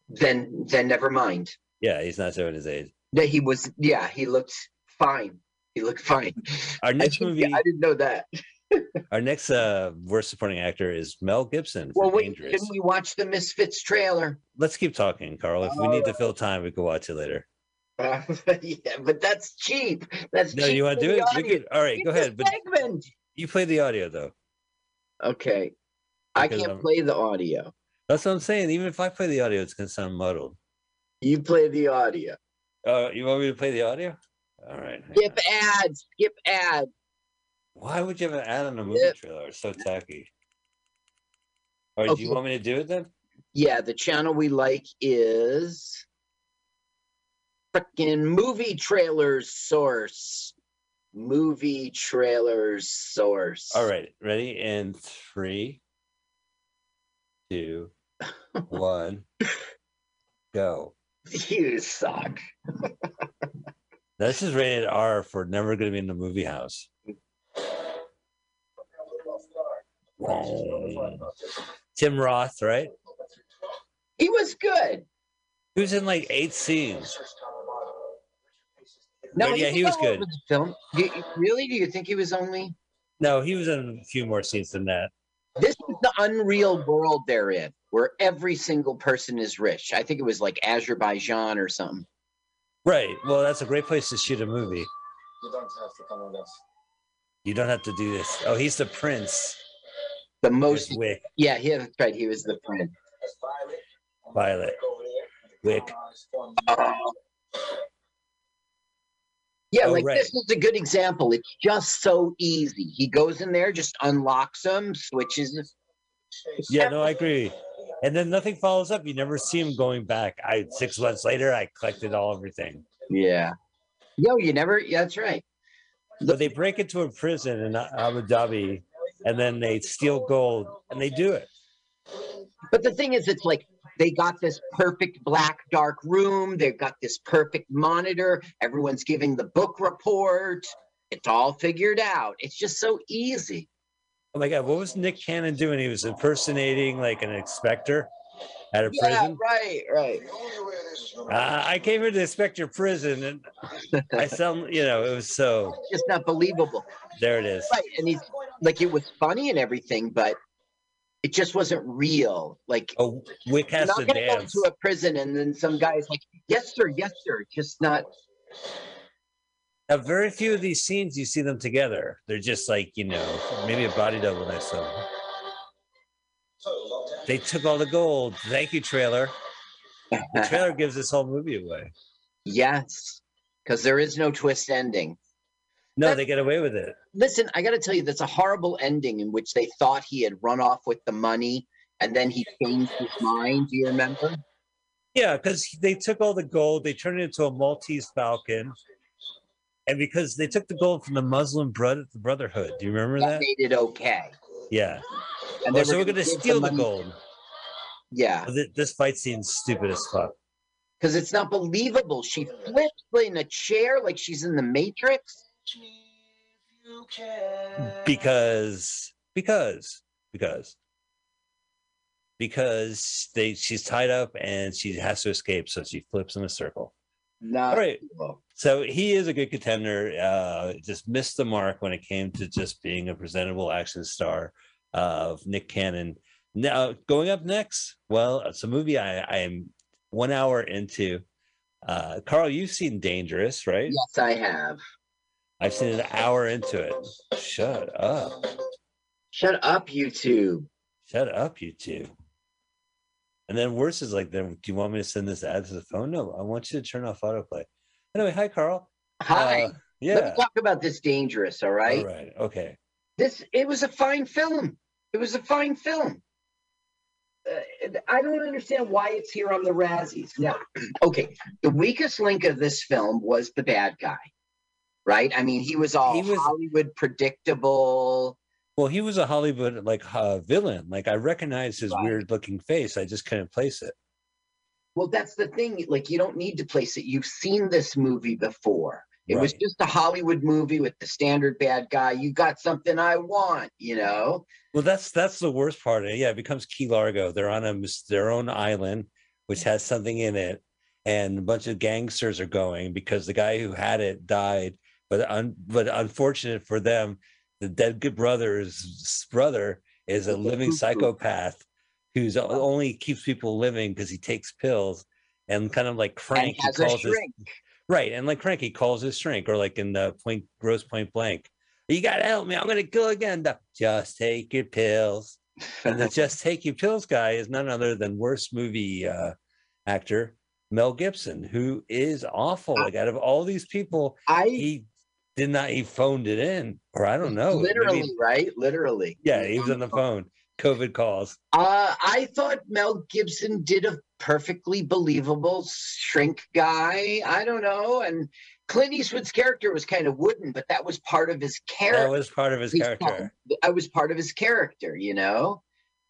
Then then never mind. Yeah, he's not showing his age. That he was. Yeah, he looked fine. He looked fine. Our I next didn't- movie, I didn't know that. our next uh worst supporting actor is Mel Gibson. Well, wait. Dangerous. Didn't we watch the Misfits trailer? Let's keep talking, Carl. If we need to fill time, we can watch it later. Uh, yeah, but that's cheap. That's No, cheap you want to do it? We audience. could, all right, go ahead. But segment. you play the audio though. Okay. I can't I'm- play the audio. That's what I'm saying. Even if I play the audio, it's gonna sound muddled. You play the audio. Uh, you want me to play the audio? All right. Skip ads. Skip ads. Why would you have an ad on a movie trailer? It's so tacky. All right, do you want me to do it then? Yeah, the channel we like is freaking movie trailers source. Movie trailers source. All right, ready? In three, two, one, go. You suck. This is rated R for never going to be in the movie house. Tim Roth, right? He was good. He was in like eight scenes. No, But yeah, he was good. Film. You- really? Do you think he was only? No, he was in a few more scenes than that. This is the unreal world they're in, where every single person is rich. I think it was like Azerbaijan or something. Right. Well, that's a great place to shoot a movie. You don't have to come with us. You don't have to do this. Oh, he's the prince. The most. Wick, Yeah, he, that's right. He was the prince. Violet, Wick. Yeah, Oh, like right. this is a good example. It's just so easy. He goes in there, just unlocks them, switches. Yeah, no, I agree. And then nothing follows up. You never see him going back. I six months later, I collected all everything. Yeah. Yo, you never. Yeah, that's right. But they break into a prison in Abu Dhabi, and then they steal gold, and they do it. But the thing is, it's like they got this perfect black dark room. They've got this perfect monitor. Everyone's giving the book report. It's all figured out. It's just so easy. Oh my god, what was Nick Cannon doing? He was impersonating like an inspector at a Yeah, prison. right, right. Uh, I came here to inspect your prison, and I sound, you know, it was so. Just not believable. There it is. Right, and he's like, it was funny and everything, but it just wasn't real. Like, oh, Wick has to gonna go dance. into a prison and then some guy's like, "Yes, sir, yes, sir." Just not. Now, very few of these scenes you see them together. They're just like, you know, maybe a body double to them. They took all the gold. Thank you, trailer. The trailer gives this whole movie away. Yes, because there is no twist ending. No, they get away with it. Listen, I got to tell you, that's a horrible ending in which they thought he had run off with the money and then he changed his mind. Do you remember? Yeah, because they took all the gold, they turned it into a Maltese Falcon. And because they took the gold from the Muslim Brotherhood. Do you remember That that? made it okay. Yeah. And Well, they so were we're gonna going to give the steal the gold. Yeah, This fight scene's stupid as fuck. because it's not believable. She flips in a chair like she's in the Matrix. because because because because they she's tied up and she has to escape so she flips in a circle Not all right. so he is a good contender uh just missed the mark when it came to just being a presentable action star of nick cannon. Now going up next well it's a movie i i am one hour into. Uh carl you've seen dangerous right? Yes, I have. i've seen an hour into it. Shut up. Shut up, YouTube. Shut up, you two. And then worse is like, then do you want me to send this ad to the phone? No, I want you to turn off autoplay. Anyway, hi, Carl. Hi. Uh, Let yeah. me talk about this dangerous. All right. All right. Okay. This it was a fine film. It was a fine film. Uh, I don't understand why it's here on the Razzies. Now, okay, the weakest link of this film was the bad guy, right? I mean, he was all He was- Hollywood predictable. Well, he was a Hollywood like uh, villain. Like I recognized his Right. weird looking face. I just couldn't place it. Well, that's the thing. Like, you don't need to place it. You've seen this movie before. It was just a Hollywood movie with the standard bad guy. You got something I want, you know? Well, that's that's the worst part of it. Yeah, it becomes Key Largo. They're on a their own island, which has something in it, and a bunch of gangsters are going because the guy who had it died. But un, but unfortunate for them, the dead good brother's brother is a living psychopath who's only keeps people living because he takes pills and kind of like crank. he calls his- right, and like crank, he calls his shrink, or like in the point Grosse Pointe Blank. You gotta help me. I'm gonna kill again. The- Just take your pills. And the just take your pills guy is none other than worst movie uh, actor Mel Gibson, who is awful. Like out of all these people, I he did not. He phoned it in, or I don't know. maybe- Literally, right? Literally. yeah, he was on the phone. COVID calls. Uh, I thought Mel Gibson did a perfectly believable shrink guy. I don't know. And Clint Eastwood's character was kind of wooden, but that was part of his character. That was part of his character. I was part of his character, you know.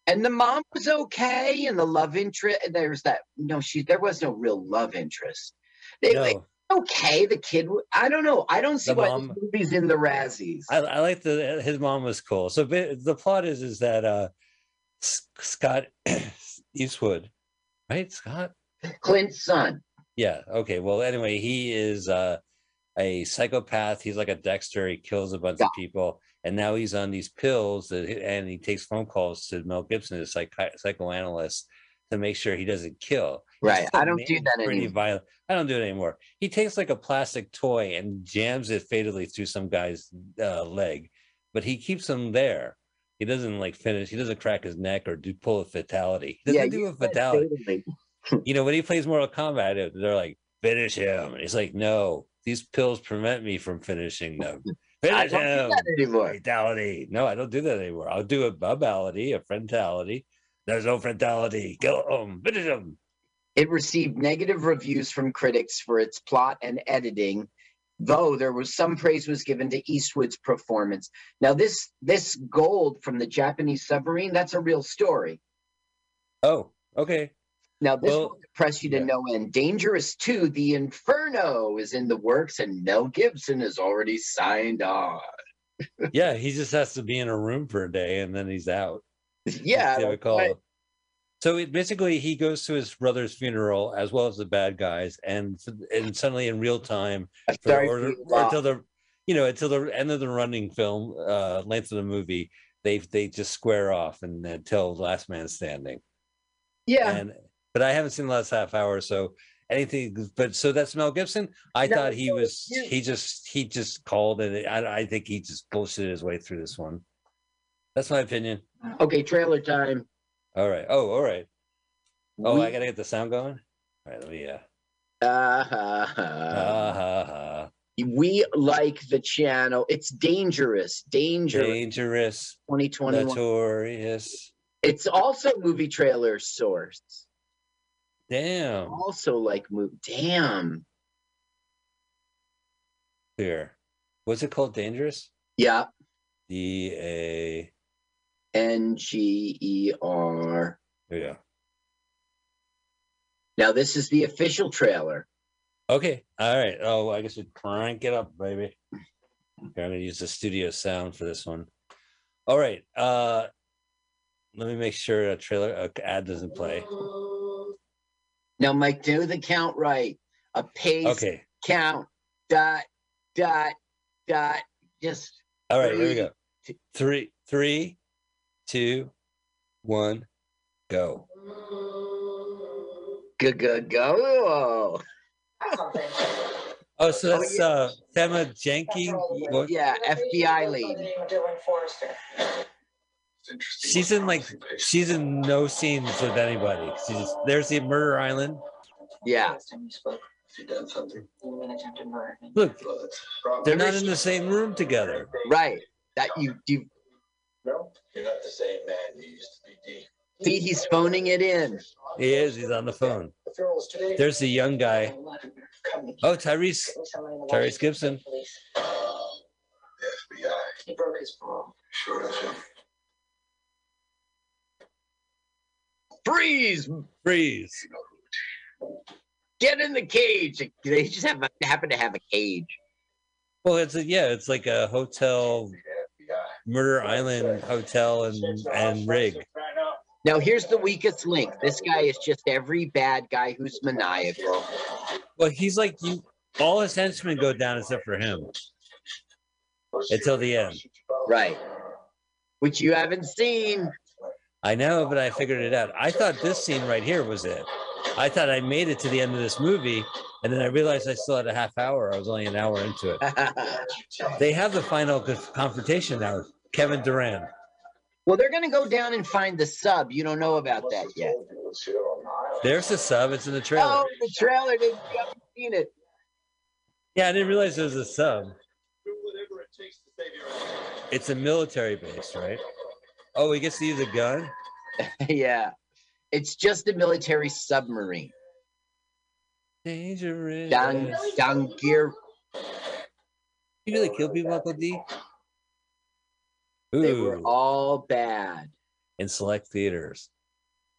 And the mom was okay, and the love interest. There was that. No, she. There was no real love interest. They, No. they- okay. The kid. I don't know. I don't see The why mom- this movie's in the Razzies. I, I like the his mom was cool. So the plot is is that uh Scott Eastwood, right? Scott. Clint's son. Yeah. Okay. Well, anyway, he is uh, a psychopath. He's like a Dexter. He kills a bunch of people, and now he's on these pills. That, and he takes phone calls to Mel Gibson, a psych- psychoanalyst, to make sure he doesn't kill. Right. I don't do that pretty anymore. violent. I don't do it anymore. He takes like a plastic toy and jams it fatally through some guy's uh, leg, but he keeps him there. He doesn't like finish. He doesn't crack his neck or do pull a fatality. He doesn't do you a fatality you know, when he plays Mortal Kombat, they're like, finish him. And he's like, no, these pills prevent me from finishing them. Finish I don't do that anymore. Fatality. No, I don't do that anymore. I'll do a bubality, a friendality. There's no fatality. Kill him. Finish him. It received negative reviews from critics for its plot and editing, though there was some praise was given to Eastwood's performance. Now, this this gold from the Japanese submarine, that's a real story. Oh, okay. Now, this Well, will depress you to no end. Dangerous 2, The Inferno is in the works, and Mel Gibson has already signed on. Yeah, he just has to be in a room for a day and then he's out. Yeah, They would that's call right. it. So it, basically, he goes to his brother's funeral as well as the bad guys, and and suddenly in real time, for, or, or until the you know until the end of the running film uh, length of the movie, they they just square off and until last man standing. Yeah. And but I haven't seen the last half hour, so anything. But so that's Mel Gibson. I No, thought he was he just he just called and I I think he just bullshitted his way through this one. That's my opinion. Okay, trailer time. All right. Oh, all right. Oh, We- I gotta get the sound going. All right, let me. Uh, Uh, ha, ha. ha, ha, ha. we like the channel. It's dangerous, dangerous. Dangerous, 2021. notorious. It's also movie trailer source. Damn. Also like move. Damn. Here. Was it called? Dangerous. Yeah. D A. N G E R. Yeah. Now this is the official trailer. Okay. All right. Oh, I guess we crank it up, baby. Here, I'm gonna use the studio sound for this one. All right. Uh, let me make sure a trailer a ad doesn't play. Now, Mike, do the count right. A pace Okay. count. Dot dot dot. Just All right. Here we three, go. Three, three, two, one, go. Go go go. Oh, so that's uh Thema Janky. What? Yeah, FBI lead. She's in like she's in no scenes with anybody. She's there's the Murder Island. Yeah. Look, they're not in the same room together. Right. That you you No, you're not the same man you used to be, D. see he's phoning it in. He is. He's on the phone. The funeral's today. There's the young guy. Oh, Tyrese. Tyrese Gibson. FBI. He broke his parole. Sure that's him. Freeze! Freeze. Get in the cage. They just have happen to have a cage. Well, it's a yeah, it's like a hotel, Murder Island hotel and and rig. Now here's the weakest link. This guy is just every bad guy who's maniacal. Well, he's like you. All his henchmen go down except for him until the end. Right. Which you haven't seen. I know, but I figured it out. I thought this scene right here was it. I thought I made it to the end of this movie, and then I realized I still had a half hour. I was only an hour into it. They have the final confrontation now. Kevin Durant. Well, they're gonna go down and find the sub. You don't know about that yet. There's the sub. It's in the trailer. Oh, the trailer. Did you haven't seen it? Yeah, I didn't realize there was a sub. It's a military base, right? Oh, he gets to use a gun. yeah. It's just a military submarine. Dangerous. Down gear. You really kill people, Uncle D? They were all bad. in select theaters.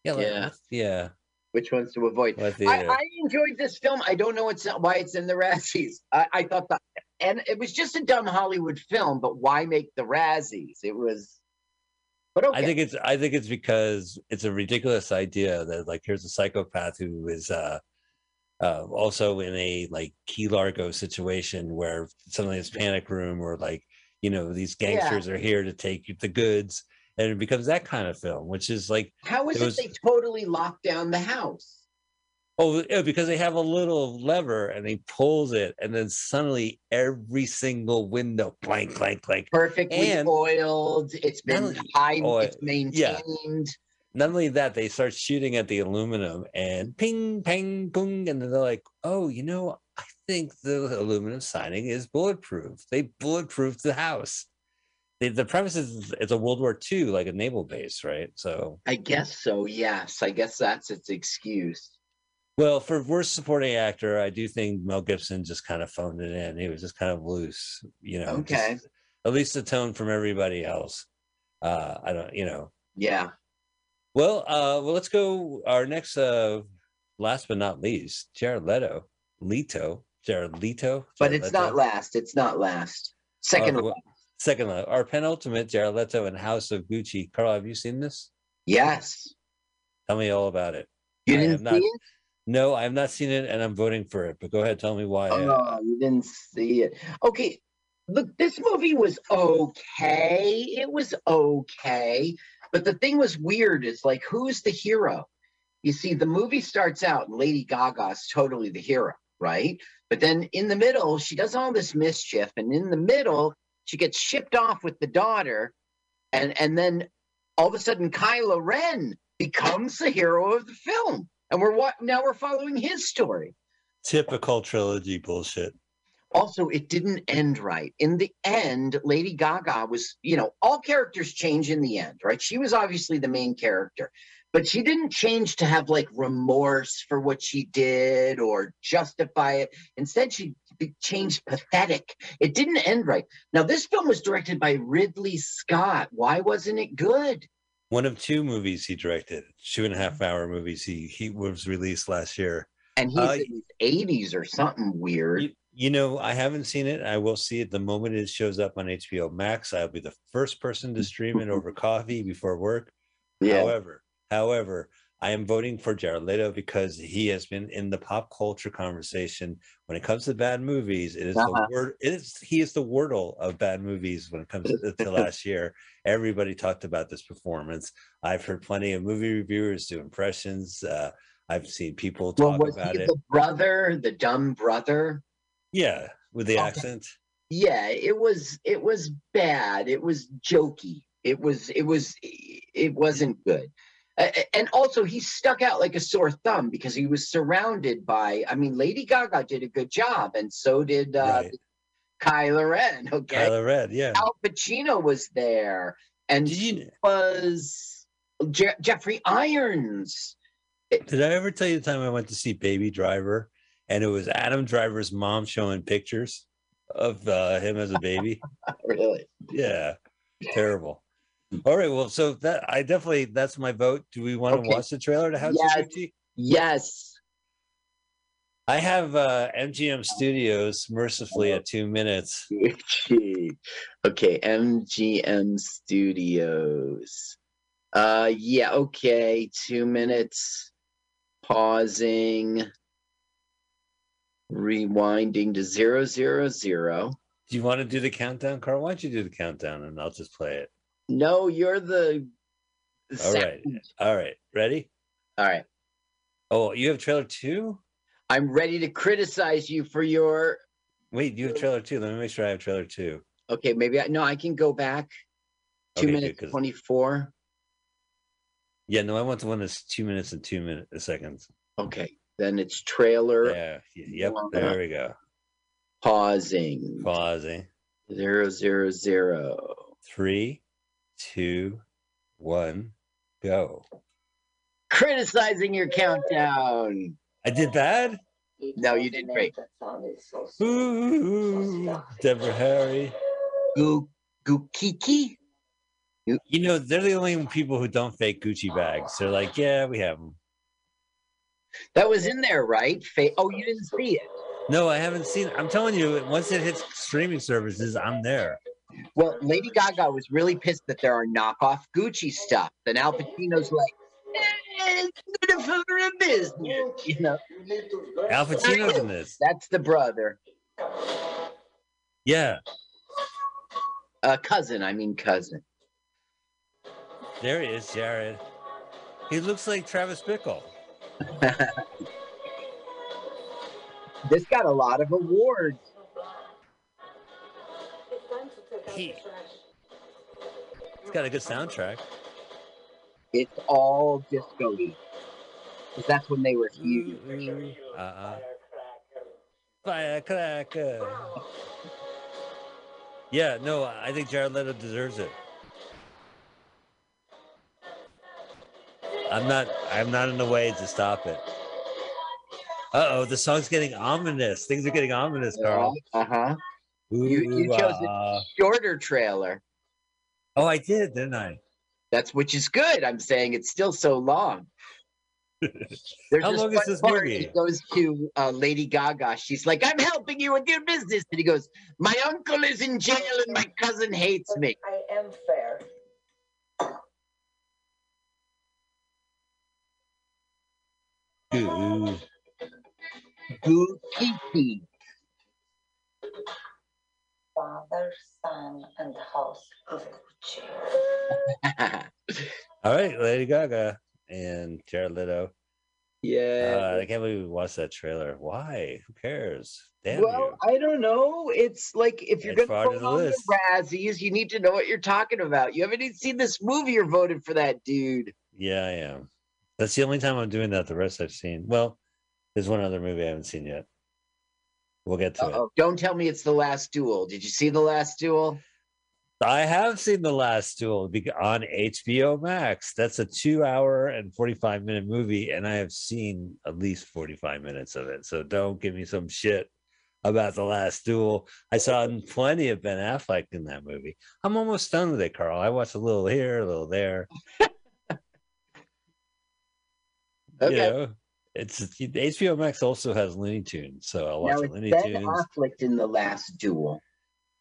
Yeah, like, Yeah. yeah. Which ones to avoid? I. I enjoyed this film. I don't know what's why it's in the Razzies. I, I thought that, and it was just a dumb Hollywood film. But why make the Razzies? It was. But okay. I think it's I think it's because it's a ridiculous idea that like here's a psychopath who is uh uh also in a like Key Largo situation where suddenly it's panic room or like you know these Yeah. gangsters are here to take the goods and it becomes that kind of film which is like How is it was- they totally locked down the house? oh yeah, because they have a little lever and he pulls it and then suddenly every single window clank clank clank Perfectly And- oiled. It's been high. oh, it's yeah. maintained. not only that, they start shooting at the aluminum and ping, pang, pung, and then they're like, "Oh, you know, I think the aluminum siding is bulletproof. They bulletproofed the house." the, the premise is it's a World War II, like a naval base, right? So, I guess so. Yes, I guess that's its excuse. well, for worst supporting actor, I do think Mel Gibson just kind of phoned it in. He was just kind of loose, you know. just- Okay. at least the tone from everybody else. Uh, I don't, you know. Yeah. Well, uh, well, let's go. Our next, uh, last but not least, Jared Leto, Leto, Jared Leto, But it's Leto. not last. It's not last. Second. Uh, to wha- second, la- our penultimate, Jared Leto and House of Gucci. Carl, have you seen this? Yes. Tell me all about it. You I didn't have not, see it? No, I have not seen it, and I'm voting for it. But go ahead, tell me why. Oh, you didn't see it. Okay. Look, this movie was okay. It was okay. But the thing was weird is like, who's the hero? You see, the movie starts out and Lady Gaga's totally the hero, right? But then in the middle, she does all this mischief, and in the middle, she gets shipped off with the daughter, and and then all of a sudden, Kylo Ren becomes the hero of the film, and we're what now we're following his story. typical trilogy bullshit. also it didn't end right in the end lady gaga was you know all characters change in the end right she was obviously the main character but she didn't change to have like remorse for what she did or justify it instead she changed pathetic it didn't end right now this film was directed by ridley scott why wasn't it good One of two movies he directed, two and a half hour movies. He he was released last year. and he's Uh, in his 80s or something weird You, you know, I haven't seen it. I will see it the moment it shows up on HBO Max. I'll be the first person to stream it over coffee before work. Yeah. However, however, I am voting for Jared Leto because he has been in the pop culture conversation when it comes to bad movies. It is Uh-huh. the word. It is he is the wordle of bad movies when it comes to, to last year. Everybody talked about this performance. I've heard plenty of movie reviewers do impressions. Uh, I've seen people well talk was about it. the brother the dumb brother Yeah, with the Okay. accent. yeah it was it was bad it was jokey it was it was it wasn't good and also he stuck out like a sore thumb because he was surrounded by i mean lady gaga did a good job and so did uh Right. ren okay Ren, yeah. al pacino was there and Did you- was Je- jeffrey irons Did I ever tell you the time I went to see Baby Driver and it was Adam Driver's mom showing pictures of uh, him as a baby? really Yeah, terrible. All right, well, so that I definitely that's my vote. Do we want to watch the trailer to House Yes. of Gucci? yes I have uh, MGM Studios mercifully at two minutes. Okay, MGM Studios. Uh yeah, okay, 2 minutes. Pausing. Rewinding to zero zero zero. Do you want to do the countdown, Carl? Why don't you do the countdown and I'll just play it? No, you're the All right, all right, ready? All right. Oh, you have trailer two? I'm ready to criticize you for your Wait, you have trailer two. Let me make sure I have trailer two. Okay, maybe I no, I can go back. 2 Okay, good, 24. Yeah, no, I want the one that's two minutes and two minutes uh, seconds. Okay, then it's trailer Yeah, yep, there we go. pausing. Pausing. Zero zero zero. Three, two, one, go. Criticizing your countdown. I did bad? No, you did great. Ooh, Deborah Harry. Gu Gukiki? You know, they're the only people who don't fake Gucci bags. They're like, yeah, we have them. That was in there, right? Fa- oh, you didn't see it. No, I haven't seen it. I'm telling you, once it hits streaming services, I'm there. Well, Lady Gaga was really pissed that there are knockoff Gucci stuff. Then Al Pacino's like, eh, it's good for a business, you know. Al Pacino's in this. That's the brother, Yeah, uh, cousin. I mean cousin. there he is, Jared. He looks like Travis Bickle. This got a lot of awards. He, he's got a good soundtrack. It's all disco-y. 'Cause that's when they were huge. Uh-uh. Firecracker. Yeah, no, I think Jared Leto deserves it. I'm not. I'm not in the way to stop it. Uh oh, the song's getting ominous. Things are getting ominous, Carl. Uh huh. You, you chose uh, a shorter trailer. Oh, I did, didn't I? That's which is good. I'm saying it's still so long. There's How this long is one this part movie? He goes to uh, Lady Gaga. She's like, "I'm helping you with your business," and he goes, "My uncle is in jail and my cousin hates me." I am fair. Ooh. Goo Kiki. Father, son, and house of Gucci. All right, Lady Gaga and Jared Leto. Yeah. Uh, I can't believe we watched that trailer. Why? Who cares? Damn well, I don't know. It's like if you're It's going to of vote the on the Razzies, you need to know what you're talking about. You haven't even seen this movie. You're voted for that dude. Yeah, I am. That's the only time I'm doing that. The rest I've seen. Well, there's one other movie I haven't seen yet. We'll get to it. Oh, don't tell me it's the last duel. Did you see the last duel? I have seen The Last Duel on HBO Max. That's a two hour and 45 minute movie, and I have seen at least 45 minutes of it. So don't give me some shit about The Last Duel. I saw plenty of Ben Affleck in that movie. I'm almost done with it, Carl. I watched a little here, a little there. Okay. You know, it's HBO Max also has Looney Tunes, so I'll watch Now it's Looney Ben Tunes. Affleck in the last duel.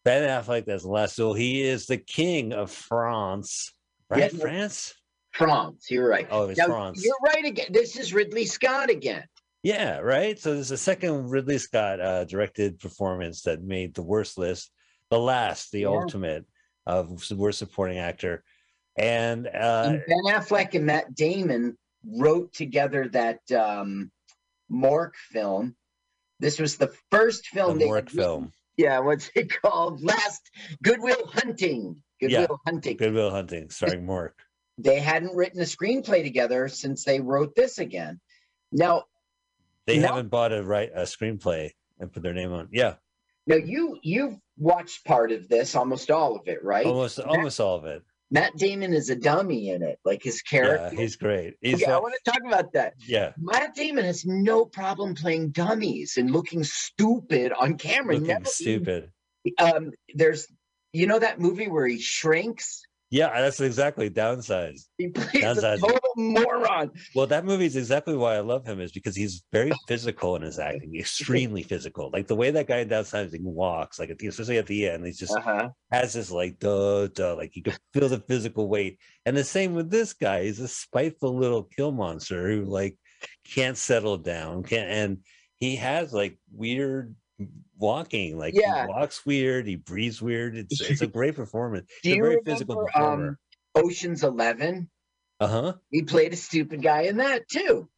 Ben Affleck, that's the last duel. He is the king of France, right? France. France. You're right. Oh, it's Now, France. You're right again. This is Ridley Scott again. Yeah, right. So there's a second Ridley Scott uh, directed performance that made the worst list, the last, the Yeah. ultimate of worst supporting actor, and uh, And ben Affleck and Matt Damon wrote together that um, Mork film. This was the first film. had Mork film, Yeah, what's it called? Last Goodwill Hunting. Goodwill Yeah. Hunting. Goodwill Hunting, starring Mork. They hadn't written a screenplay together since they wrote this again. Now, They No. haven't bought a right a screenplay and put their name on. Yeah, now you you've watched part of this, almost all of it, right? almost almost all of it. Matt Damon is a dummy in it, like his character. Yeah, he's great. He's okay, I want to talk about that. yeah, Matt Damon has no problem playing dummies and looking stupid on camera. looking Never stupid. um, there's, you know, that movie where he shrinks. Yeah, that's exactly downsized. He plays a Downsizing. total moron. Well, that movie is exactly why I love him, is because he's very physical in his acting, extremely physical. Like the way that guy in downsizing walks, like at the, especially at the end, he's just Uh-huh. has this like duh duh, like you can feel the physical weight. And the same with this guy. He's a spiteful little kill monster who like can't settle down, can't and he has like weird walking, like Yeah. he walks weird, he breathes weird. It's it's a great performance. Do He's a very remember physical performer. um, Ocean's Eleven? uh-huh. He played a stupid guy in that too.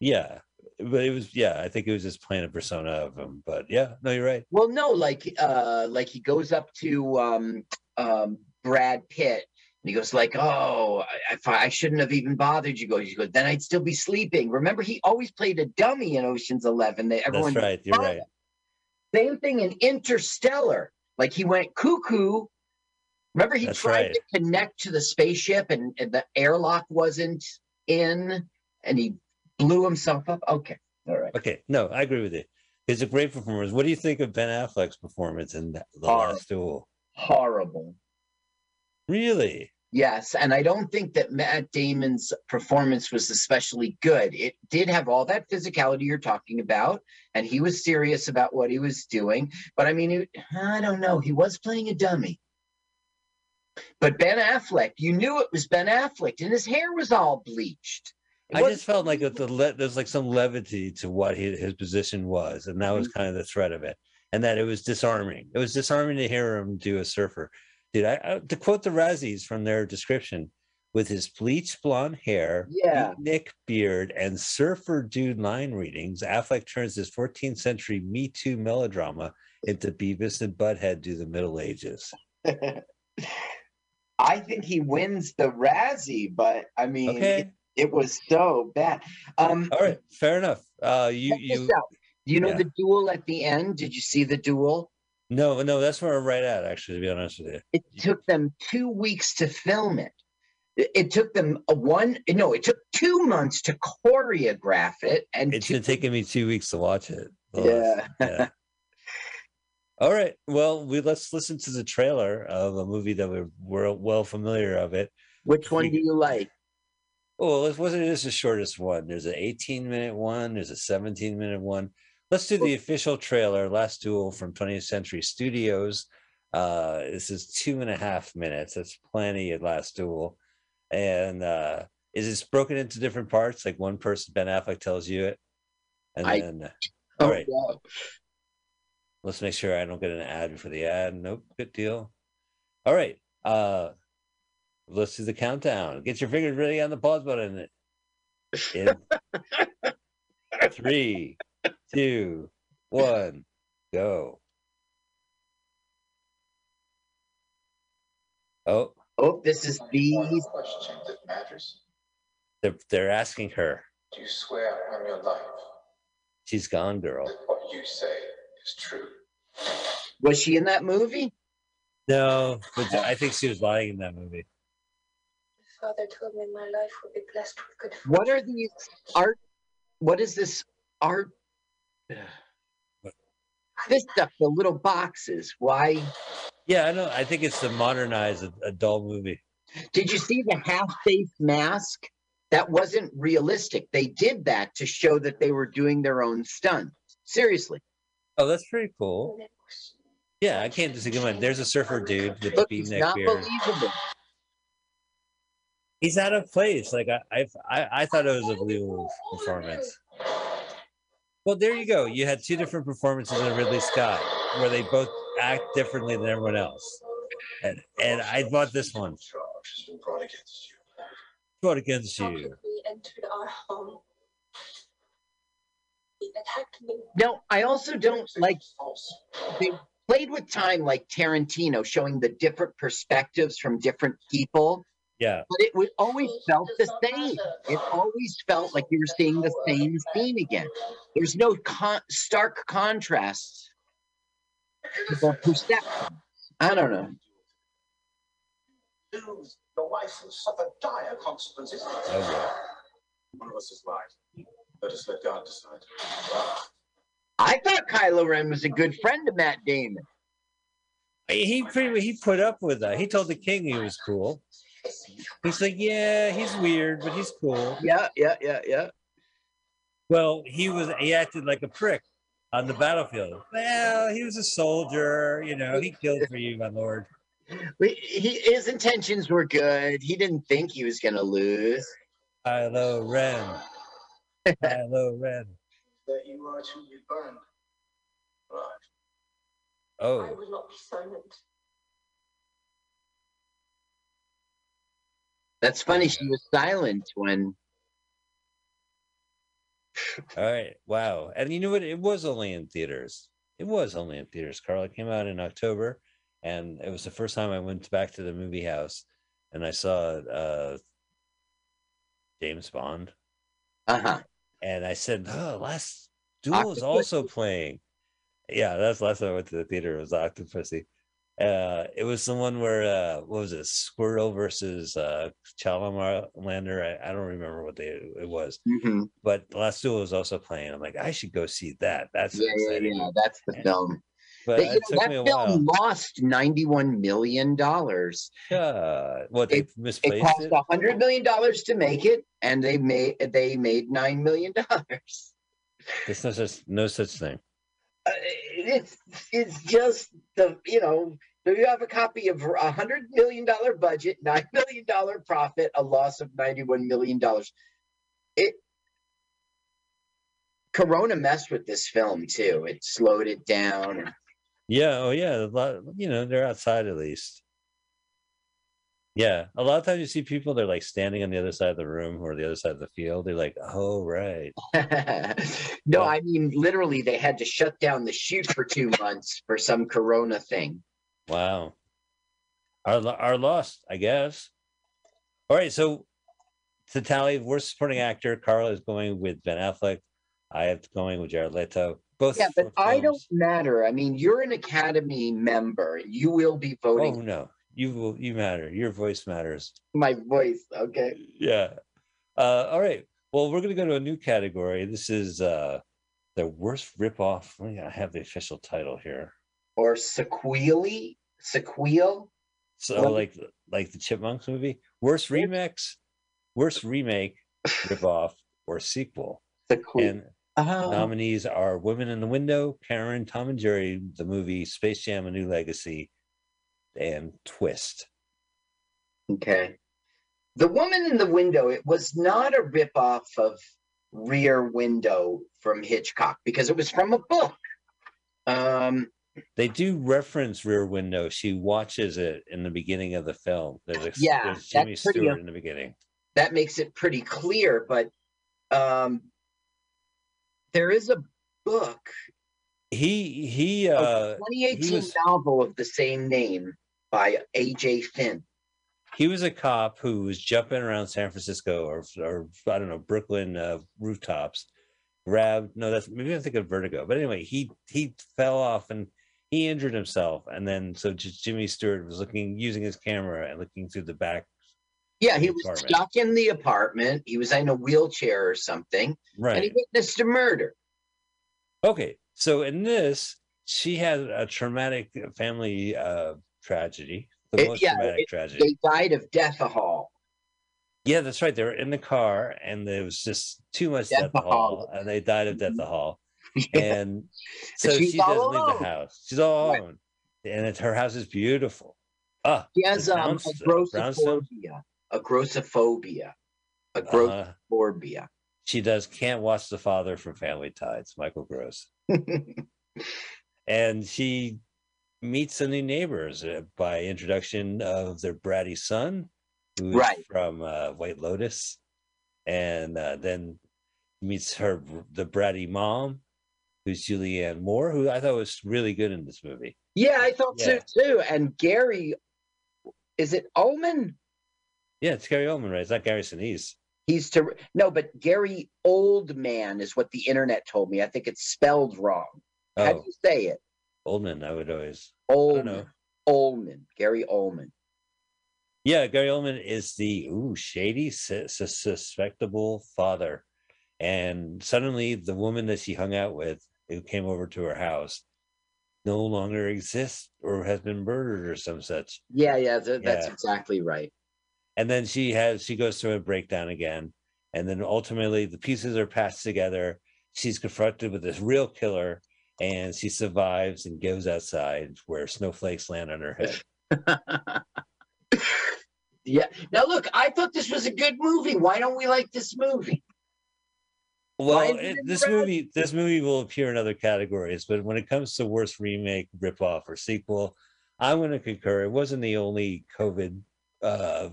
Yeah. But it was yeah, I think it was just playing a persona of him. But yeah, no, you're right. Well, no, like uh like he goes up to um um Brad Pitt and he goes like, "Oh, I, I, shouldn't have even bothered you." Goes, you go, then I'd still be sleeping. Remember, he always played a dummy in Ocean's Eleven. They everyone That's right. You're right. Same thing in Interstellar. Like he went cuckoo. Remember, he That's tried right. to connect to the spaceship and, and the airlock wasn't in, and he blew himself up. Okay, all right. Okay. No, I agree with you. He's a great performance. What do you think of Ben Affleck's performance in The the Horrible. Last Duel? Horrible. Really? Yes, and I don't think that Matt Damon's performance was especially good. It did have all that physicality you're talking about, and he was serious about what he was doing. But I mean, it, I don't know. He was playing a dummy. But Ben Affleck, you knew it was Ben Affleck, and his hair was all bleached. I just felt like the le- there's like some levity to what his, his position was, and that Mm-hmm. was kind of the threat of it, and that it was disarming. It was disarming to hear him do a surfer. Dude, I, I to quote the Razzies from their description, with his bleached blonde hair, Yeah. Nick beard, and surfer dude line readings, Affleck turns his 14th century Me Too melodrama into Beavis and Butthead do the Middle Ages. I think he wins the Razzie, but I mean, Okay. it, it was so bad. Um, All right, fair enough. Uh, you you. Do you know yeah. the duel at the end? Did you see the duel? No, no, that's where I'm right at. Actually, to be honest with you. It took them two weeks to film it. It, took them a one. No, it took two months to choreograph it, and It's two, been taking me two weeks to watch it. Yeah. yeah. All right. Well, we let's listen to the trailer of a movie that we're, we're well familiar of it. Which one do you like? Oh, it wasn't just the shortest one. There's an 18 minute one. There's a 17 minute one. Let's do the official trailer, Last Duel from 20th Century Studios. Uh, this is two and a half minutes. That's plenty at Last Duel. And uh, is this broken into different parts? Like one person, Ben Affleck tells you it, and I- then Oh, all right. wow. Let's make sure I don't get an ad for the ad. Nope, good deal. All right. Uh let's do the countdown. Get your fingers ready on the pause button. In three, two, one, go. Oh, Oh, this is One the question that matters. they're they're asking her. Do you swear on your life She's gone, girl. that what you say is true? was she in that movie? No, but I think she was lying in that movie. My father told me my life would be blessed with good fortune. What are these art? What is this art? This stuff, the little boxes. Why? Yeah, I know. I think it's to modernize a, a dull movie. Did you see the half face mask? That wasn't realistic. They did that to show that they were doing their own stunts. Seriously. Oh, that's pretty cool. Yeah, I can't disagree. with- There's a surfer dude with the Look, it's beatneck not beard. believable. He's out of place. Like I, I, I, I thought it was a believable performance. Well, there you go. You had two different performances in Ridley Scott, where they both act differently than everyone else, and and I bought this one. Charge brought against you. Brought against you. we entered our home? He attacked me. No, I also don't like False. they played with time like Tarantino, showing the different perspectives from different people. Yeah, But it would always felt the same. It always felt like you were seeing the same scene again. There's no con- stark contrasts to the perception. I don't know. Lose your wife will suffer dire consequences. One of us is right. Let us let God decide. I thought Kylo Ren was a good friend to Matt Damon. He he pretty he put up with that. He told the king he was cool. He's like, yeah, he's weird, but he's cool. Yeah, yeah, yeah, yeah. Well, he was he acted like a prick on the battlefield. Well, he was a soldier, you know, he killed for you, my lord. We, he, his intentions were good. He didn't think he was going to lose. Kylo Ren. Kylo Ren. That you are to be burned. Right. Oh. I Oh, will not be silent. That's funny. She was silent when. all right. Wow. And you know what? It was only in theaters. It was only in theaters, Carl. It came out in October, and it was the first time I went back to the movie house and I saw uh James Bond. Uh huh. and I said, "Oh, Last Duel is also playing." Yeah, that's last time I went to the theater. It was Octopussy. Uh, it was the one where uh, what was it, Squirrel versus uh, Chalamander? I, I don't remember what they it was, hmm but Last Duel was also playing. I'm like, I should go see that. That's Yeah, yeah, exciting. yeah. That's the film. But But, you it know, took me a that film while. lost ninety-one million dollars. Uh, what they It misplaced cost it? a hundred million dollars to make it, and they made they made nine million dollars. There's no such no such thing. It's it's just the you know. So you have a copy of a hundred million dollar budget, nine million dollar profit, a loss of ninety-one million dollars. It Corona messed with this film too. It slowed it down. Yeah, oh yeah, a lot, you know, they're outside at least. Yeah, a lot of times you see people they're like standing on the other side of the room or the other side of the field. They're like, "Oh, right." no, I mean literally they had to shut down the shoot for two months for some corona thing. Wow. Our our lost, I guess. All right, so to tally, worst supporting actor, Carl is going with Ben Affleck. I have going with Jared Leto. both. Yeah, but I don't matter. I mean, you're an Academy member. You will be Oh voting no, you will. You matter. Your voice matters. my voice. Okay. Yeah. Uh, all right. Well, we're going to go to a new category. This is uh, the worst ripoff. I have the official title here. Or sequely, sequel. So, like, like the Chipmunks movie, worst remix, worst remake, ripoff, or sequel. Sequel. And Oh. nominees are Women in the Window, Karen, Tom and Jerry, the movie Space Jam: A New Legacy, and Twist. Okay. The woman in the window, it was not a ripoff of Rear Window from Hitchcock because it was from a book. Um, They do reference Rear Window. She watches it in the beginning of the film. There's a Yeah, there's Jimmy pretty Stewart in the beginning. that makes it pretty clear, but um, there is a book, He he a uh 2018 he was novel of the same name by A.J. Finn. he was a cop who was jumping around San Francisco or or I don't know Brooklyn uh, rooftops. Grabbed no, that's maybe I think of Vertigo, but anyway, he he fell off and he injured himself, and then so Jimmy Stewart was looking using his camera and looking through the back. Yeah, he was apartment. stuck in the apartment. He was in a wheelchair or something, right? and he witnessed a murder. Okay, so in this, she had a traumatic family uh tragedy, the It- most yeah, traumatic it- tragedy. they died of death-a-hol. Yeah, that's right. They were in the car, and there was just too much Death death hall, and they died of death hall. And so she doesn't leave the house. She's all Right. alone, and it's, her house is beautiful. Ah, He has um, a grossophobia, a grossophobia, a Uh-huh. She does can't watch the father from Family Ties, Michael Gross, and she meets the new neighbors uh, by introduction of their bratty son, who's Right. from uh, White Lotus, and uh, then meets her the bratty mom, who's Julianne Moore, who I thought was really good in this movie. Yeah, I thought Yeah. so too. And Gary, is it Ullman? Yeah, it's Gary Oldman, right? It's not Gary Sinise. He's to no, but Gary Oldman is what the internet told me. I think it's spelled wrong. How do Oh, you say it? Oldman, I would always. Oldman. know. Ullman. Gary Ullman. Yeah, Gary Oldman is the ooh shady, sus- sus- suspectable father, and suddenly the woman that she hung out with, who came over to her house, no longer exists or has been murdered or some such. Yeah, yeah, th- that's Yeah. exactly right. And then she has she goes through a breakdown again, and then ultimately the pieces are passed together. She's confronted with this real killer, and she survives and goes outside where snowflakes land on her head. Yeah. Now look, I thought this was a good movie. Why don't we like this movie? Well, it it, in the this red? movie this movie will appear in other categories, but when it comes to worst remake, ripoff, or sequel, I'm going to concur. It wasn't the only COVID uh,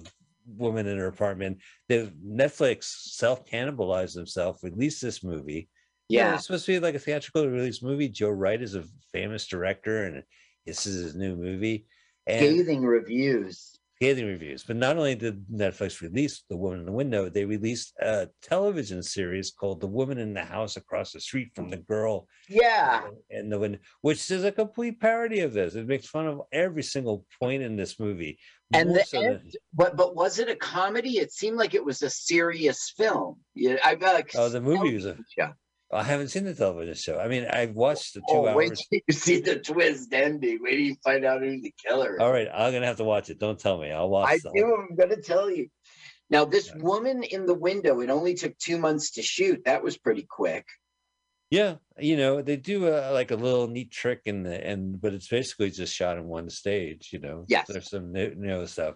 woman in her apartment. The Netflix self cannibalized themselves, released this movie. Yeah, Yeah. it's supposed to be like a theatrical release movie. Joe Wright is a famous director, and this is his new movie. And Scathing reviews. Scathing reviews. But not only did Netflix release The Woman in the Window, they released a television series called The Woman in the House Across the Street from the Girl Yeah. in the Window, which is a complete parody of this. It makes fun of every single point in this movie. And the so than- end, but but was it a comedy? It seemed like it was a serious film. Yeah, I got. oh, the movie was a. Yeah. I haven't seen the television show. I mean, I've watched the two Oh, wait hours. till you see the twist ending. Wait till you find out who the killer is. All right, I'm gonna have to watch it. Don't tell me. I'll watch. I do. I'm gonna tell you. Now, this woman in the window. It only took two months to shoot. That was pretty quick. Yeah, you know they do a, like a little neat trick in the and but it's basically just shot in one stage. You know, Yes. there's some new, new stuff.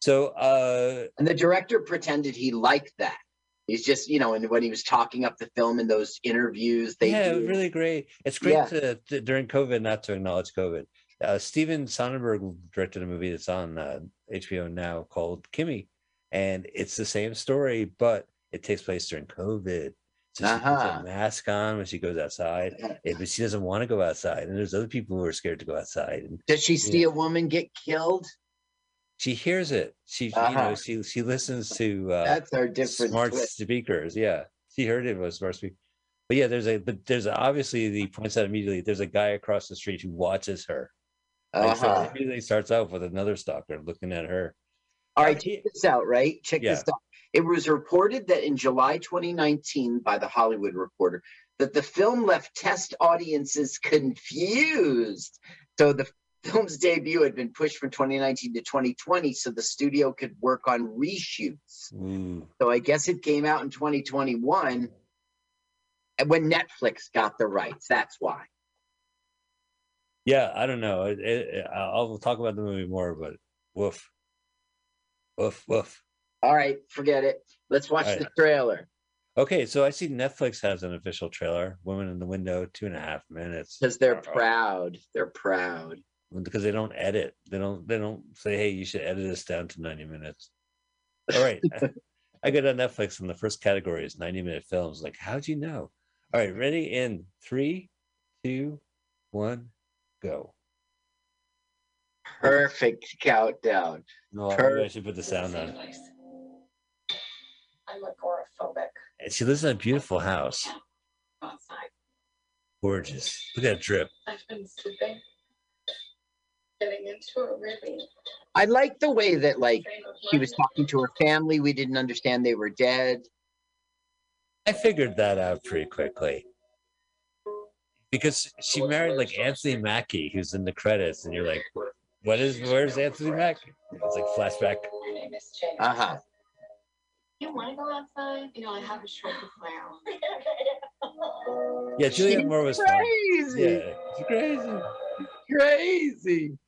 So uh And the director pretended he liked that. He's just, you know, and when he was talking up the film in those interviews, they yeah, do- really great. It's great Yeah. to, to during COVID not to acknowledge COVID. Uh, Steven Soderbergh directed a movie that's on uh, HBO now called Kimi, and it's the same story, but it takes place during COVID. So she puts Uh-huh. a mask on when she goes outside, eh, but she doesn't want to go outside. And there's other people who are scared to go outside. And Does she see know, a woman get killed? She hears it. She, you Uh-huh. know, she she listens to uh, That's our different smart twist. speakers. Yeah, she heard it was smart speaker. But yeah, there's a but there's a, obviously the points out immediately. There's a guy across the street who watches her. Uh-huh. it immediately starts out with another stalker looking at her. All right, check this out, right? Check this out. It was reported that in July 2019 by the Hollywood Reporter that the film left test audiences confused. So the film's debut had been pushed from 2019 to 2020 so the studio could work on reshoots. Ooh. So I guess it came out in 2021 and when Netflix got the rights. That's why. Yeah, I don't know. It, it, I'll talk about the movie more, but woof, woof, woof. All right, forget it. Let's watch All the trailer Okay, so I see Netflix has an official trailer. Woman in the Window, two and a half minutes. because they're proud. They're proud. Because they don't edit. They don't. They don't say, "Hey, you should edit this down to ninety minutes." All right, I go to Netflix, and the first category is ninety-minute films. Like, how'd you know? All right, ready in three, two, one, go. Perfect countdown. No, maybe I should put the sound on. I'm agoraphobic. And she lives in a beautiful house, Outside. gorgeous. Look at that drip. I've been sleeping. Getting into it really. I like the way that like she was talking to her family. We didn't understand they were dead. I figured that out pretty quickly. Because she married like Anthony Mackie, who's in the credits, and you're like, what is where's Anthony Mackie? It's like flashback. My name is Jane. Uh huh. You want to go outside? You know, I have a shirt to clown. Yeah, Julianne Moore was fun. crazy. Yeah, she's crazy. Crazy.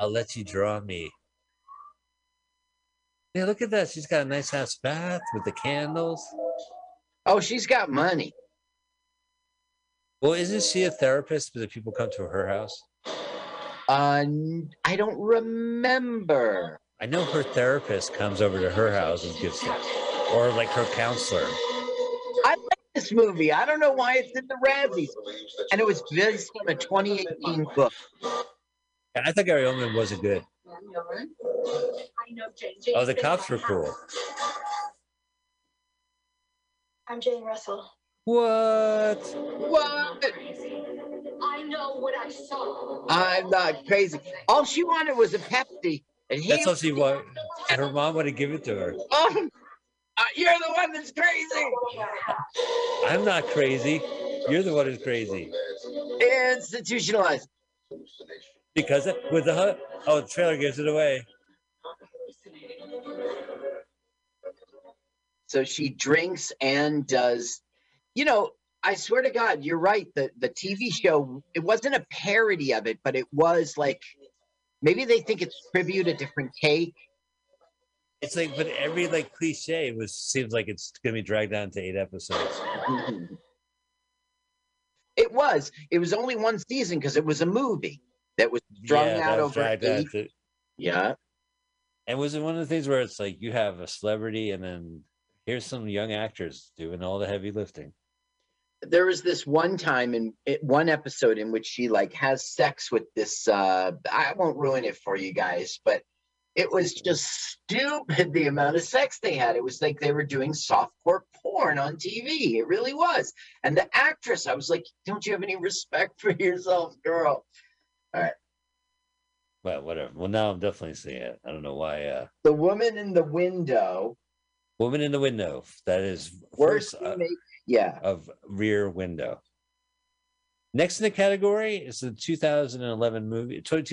I'll let you draw me. Yeah, look at that. She's got a nice house bath with the candles. Oh, she's got money. Well, isn't she a therapist? But people come to her house. Uh, I don't remember. I know her therapist comes over to her house and gives her, or like her counselor. I like this movie. I don't know why it's in the Razzies. And it was based on a 2018 book. And I thought Gary Oldman wasn't good. I know Jane. Jane Oh, the cops were cool. I'm Jane Russell. What? What? I know what I saw. I'm not crazy. All she wanted was a Pepsi. And he, That's all she wanted. And her mom would have given it to her. Oh, uh, you're the one that's crazy. I'm not crazy. You're the one who's crazy. Institutionalized. Because it- with the oh, the trailer gives it away. So she drinks and does, you know, I swear to God, you're right. The the TV show, it wasn't a parody of it, but it was like maybe they think it's tribute, a different take. It's like, but every like cliche was seems like it's gonna be dragged down to eight episodes. Mhm. It was. It was only one season because it was a movie that was strung Yeah, out over out eight. Yeah. And was it one of the things where it's like you have a celebrity and then here's some young actors doing all the heavy lifting? there was this one time in it, one episode in which she like has sex with this uh i won't ruin it for you guys but it was just stupid the amount of sex they had it was like they were doing softcore porn on tv it really was and the actress i was like don't you have any respect for yourself girl all right Well, whatever. Well, now I'm definitely seeing it. I don't know why. Uh, the woman in the window Woman in the window. That is worst first uh, remake- yeah of Rear Window. Next in the category is the 2011 movie,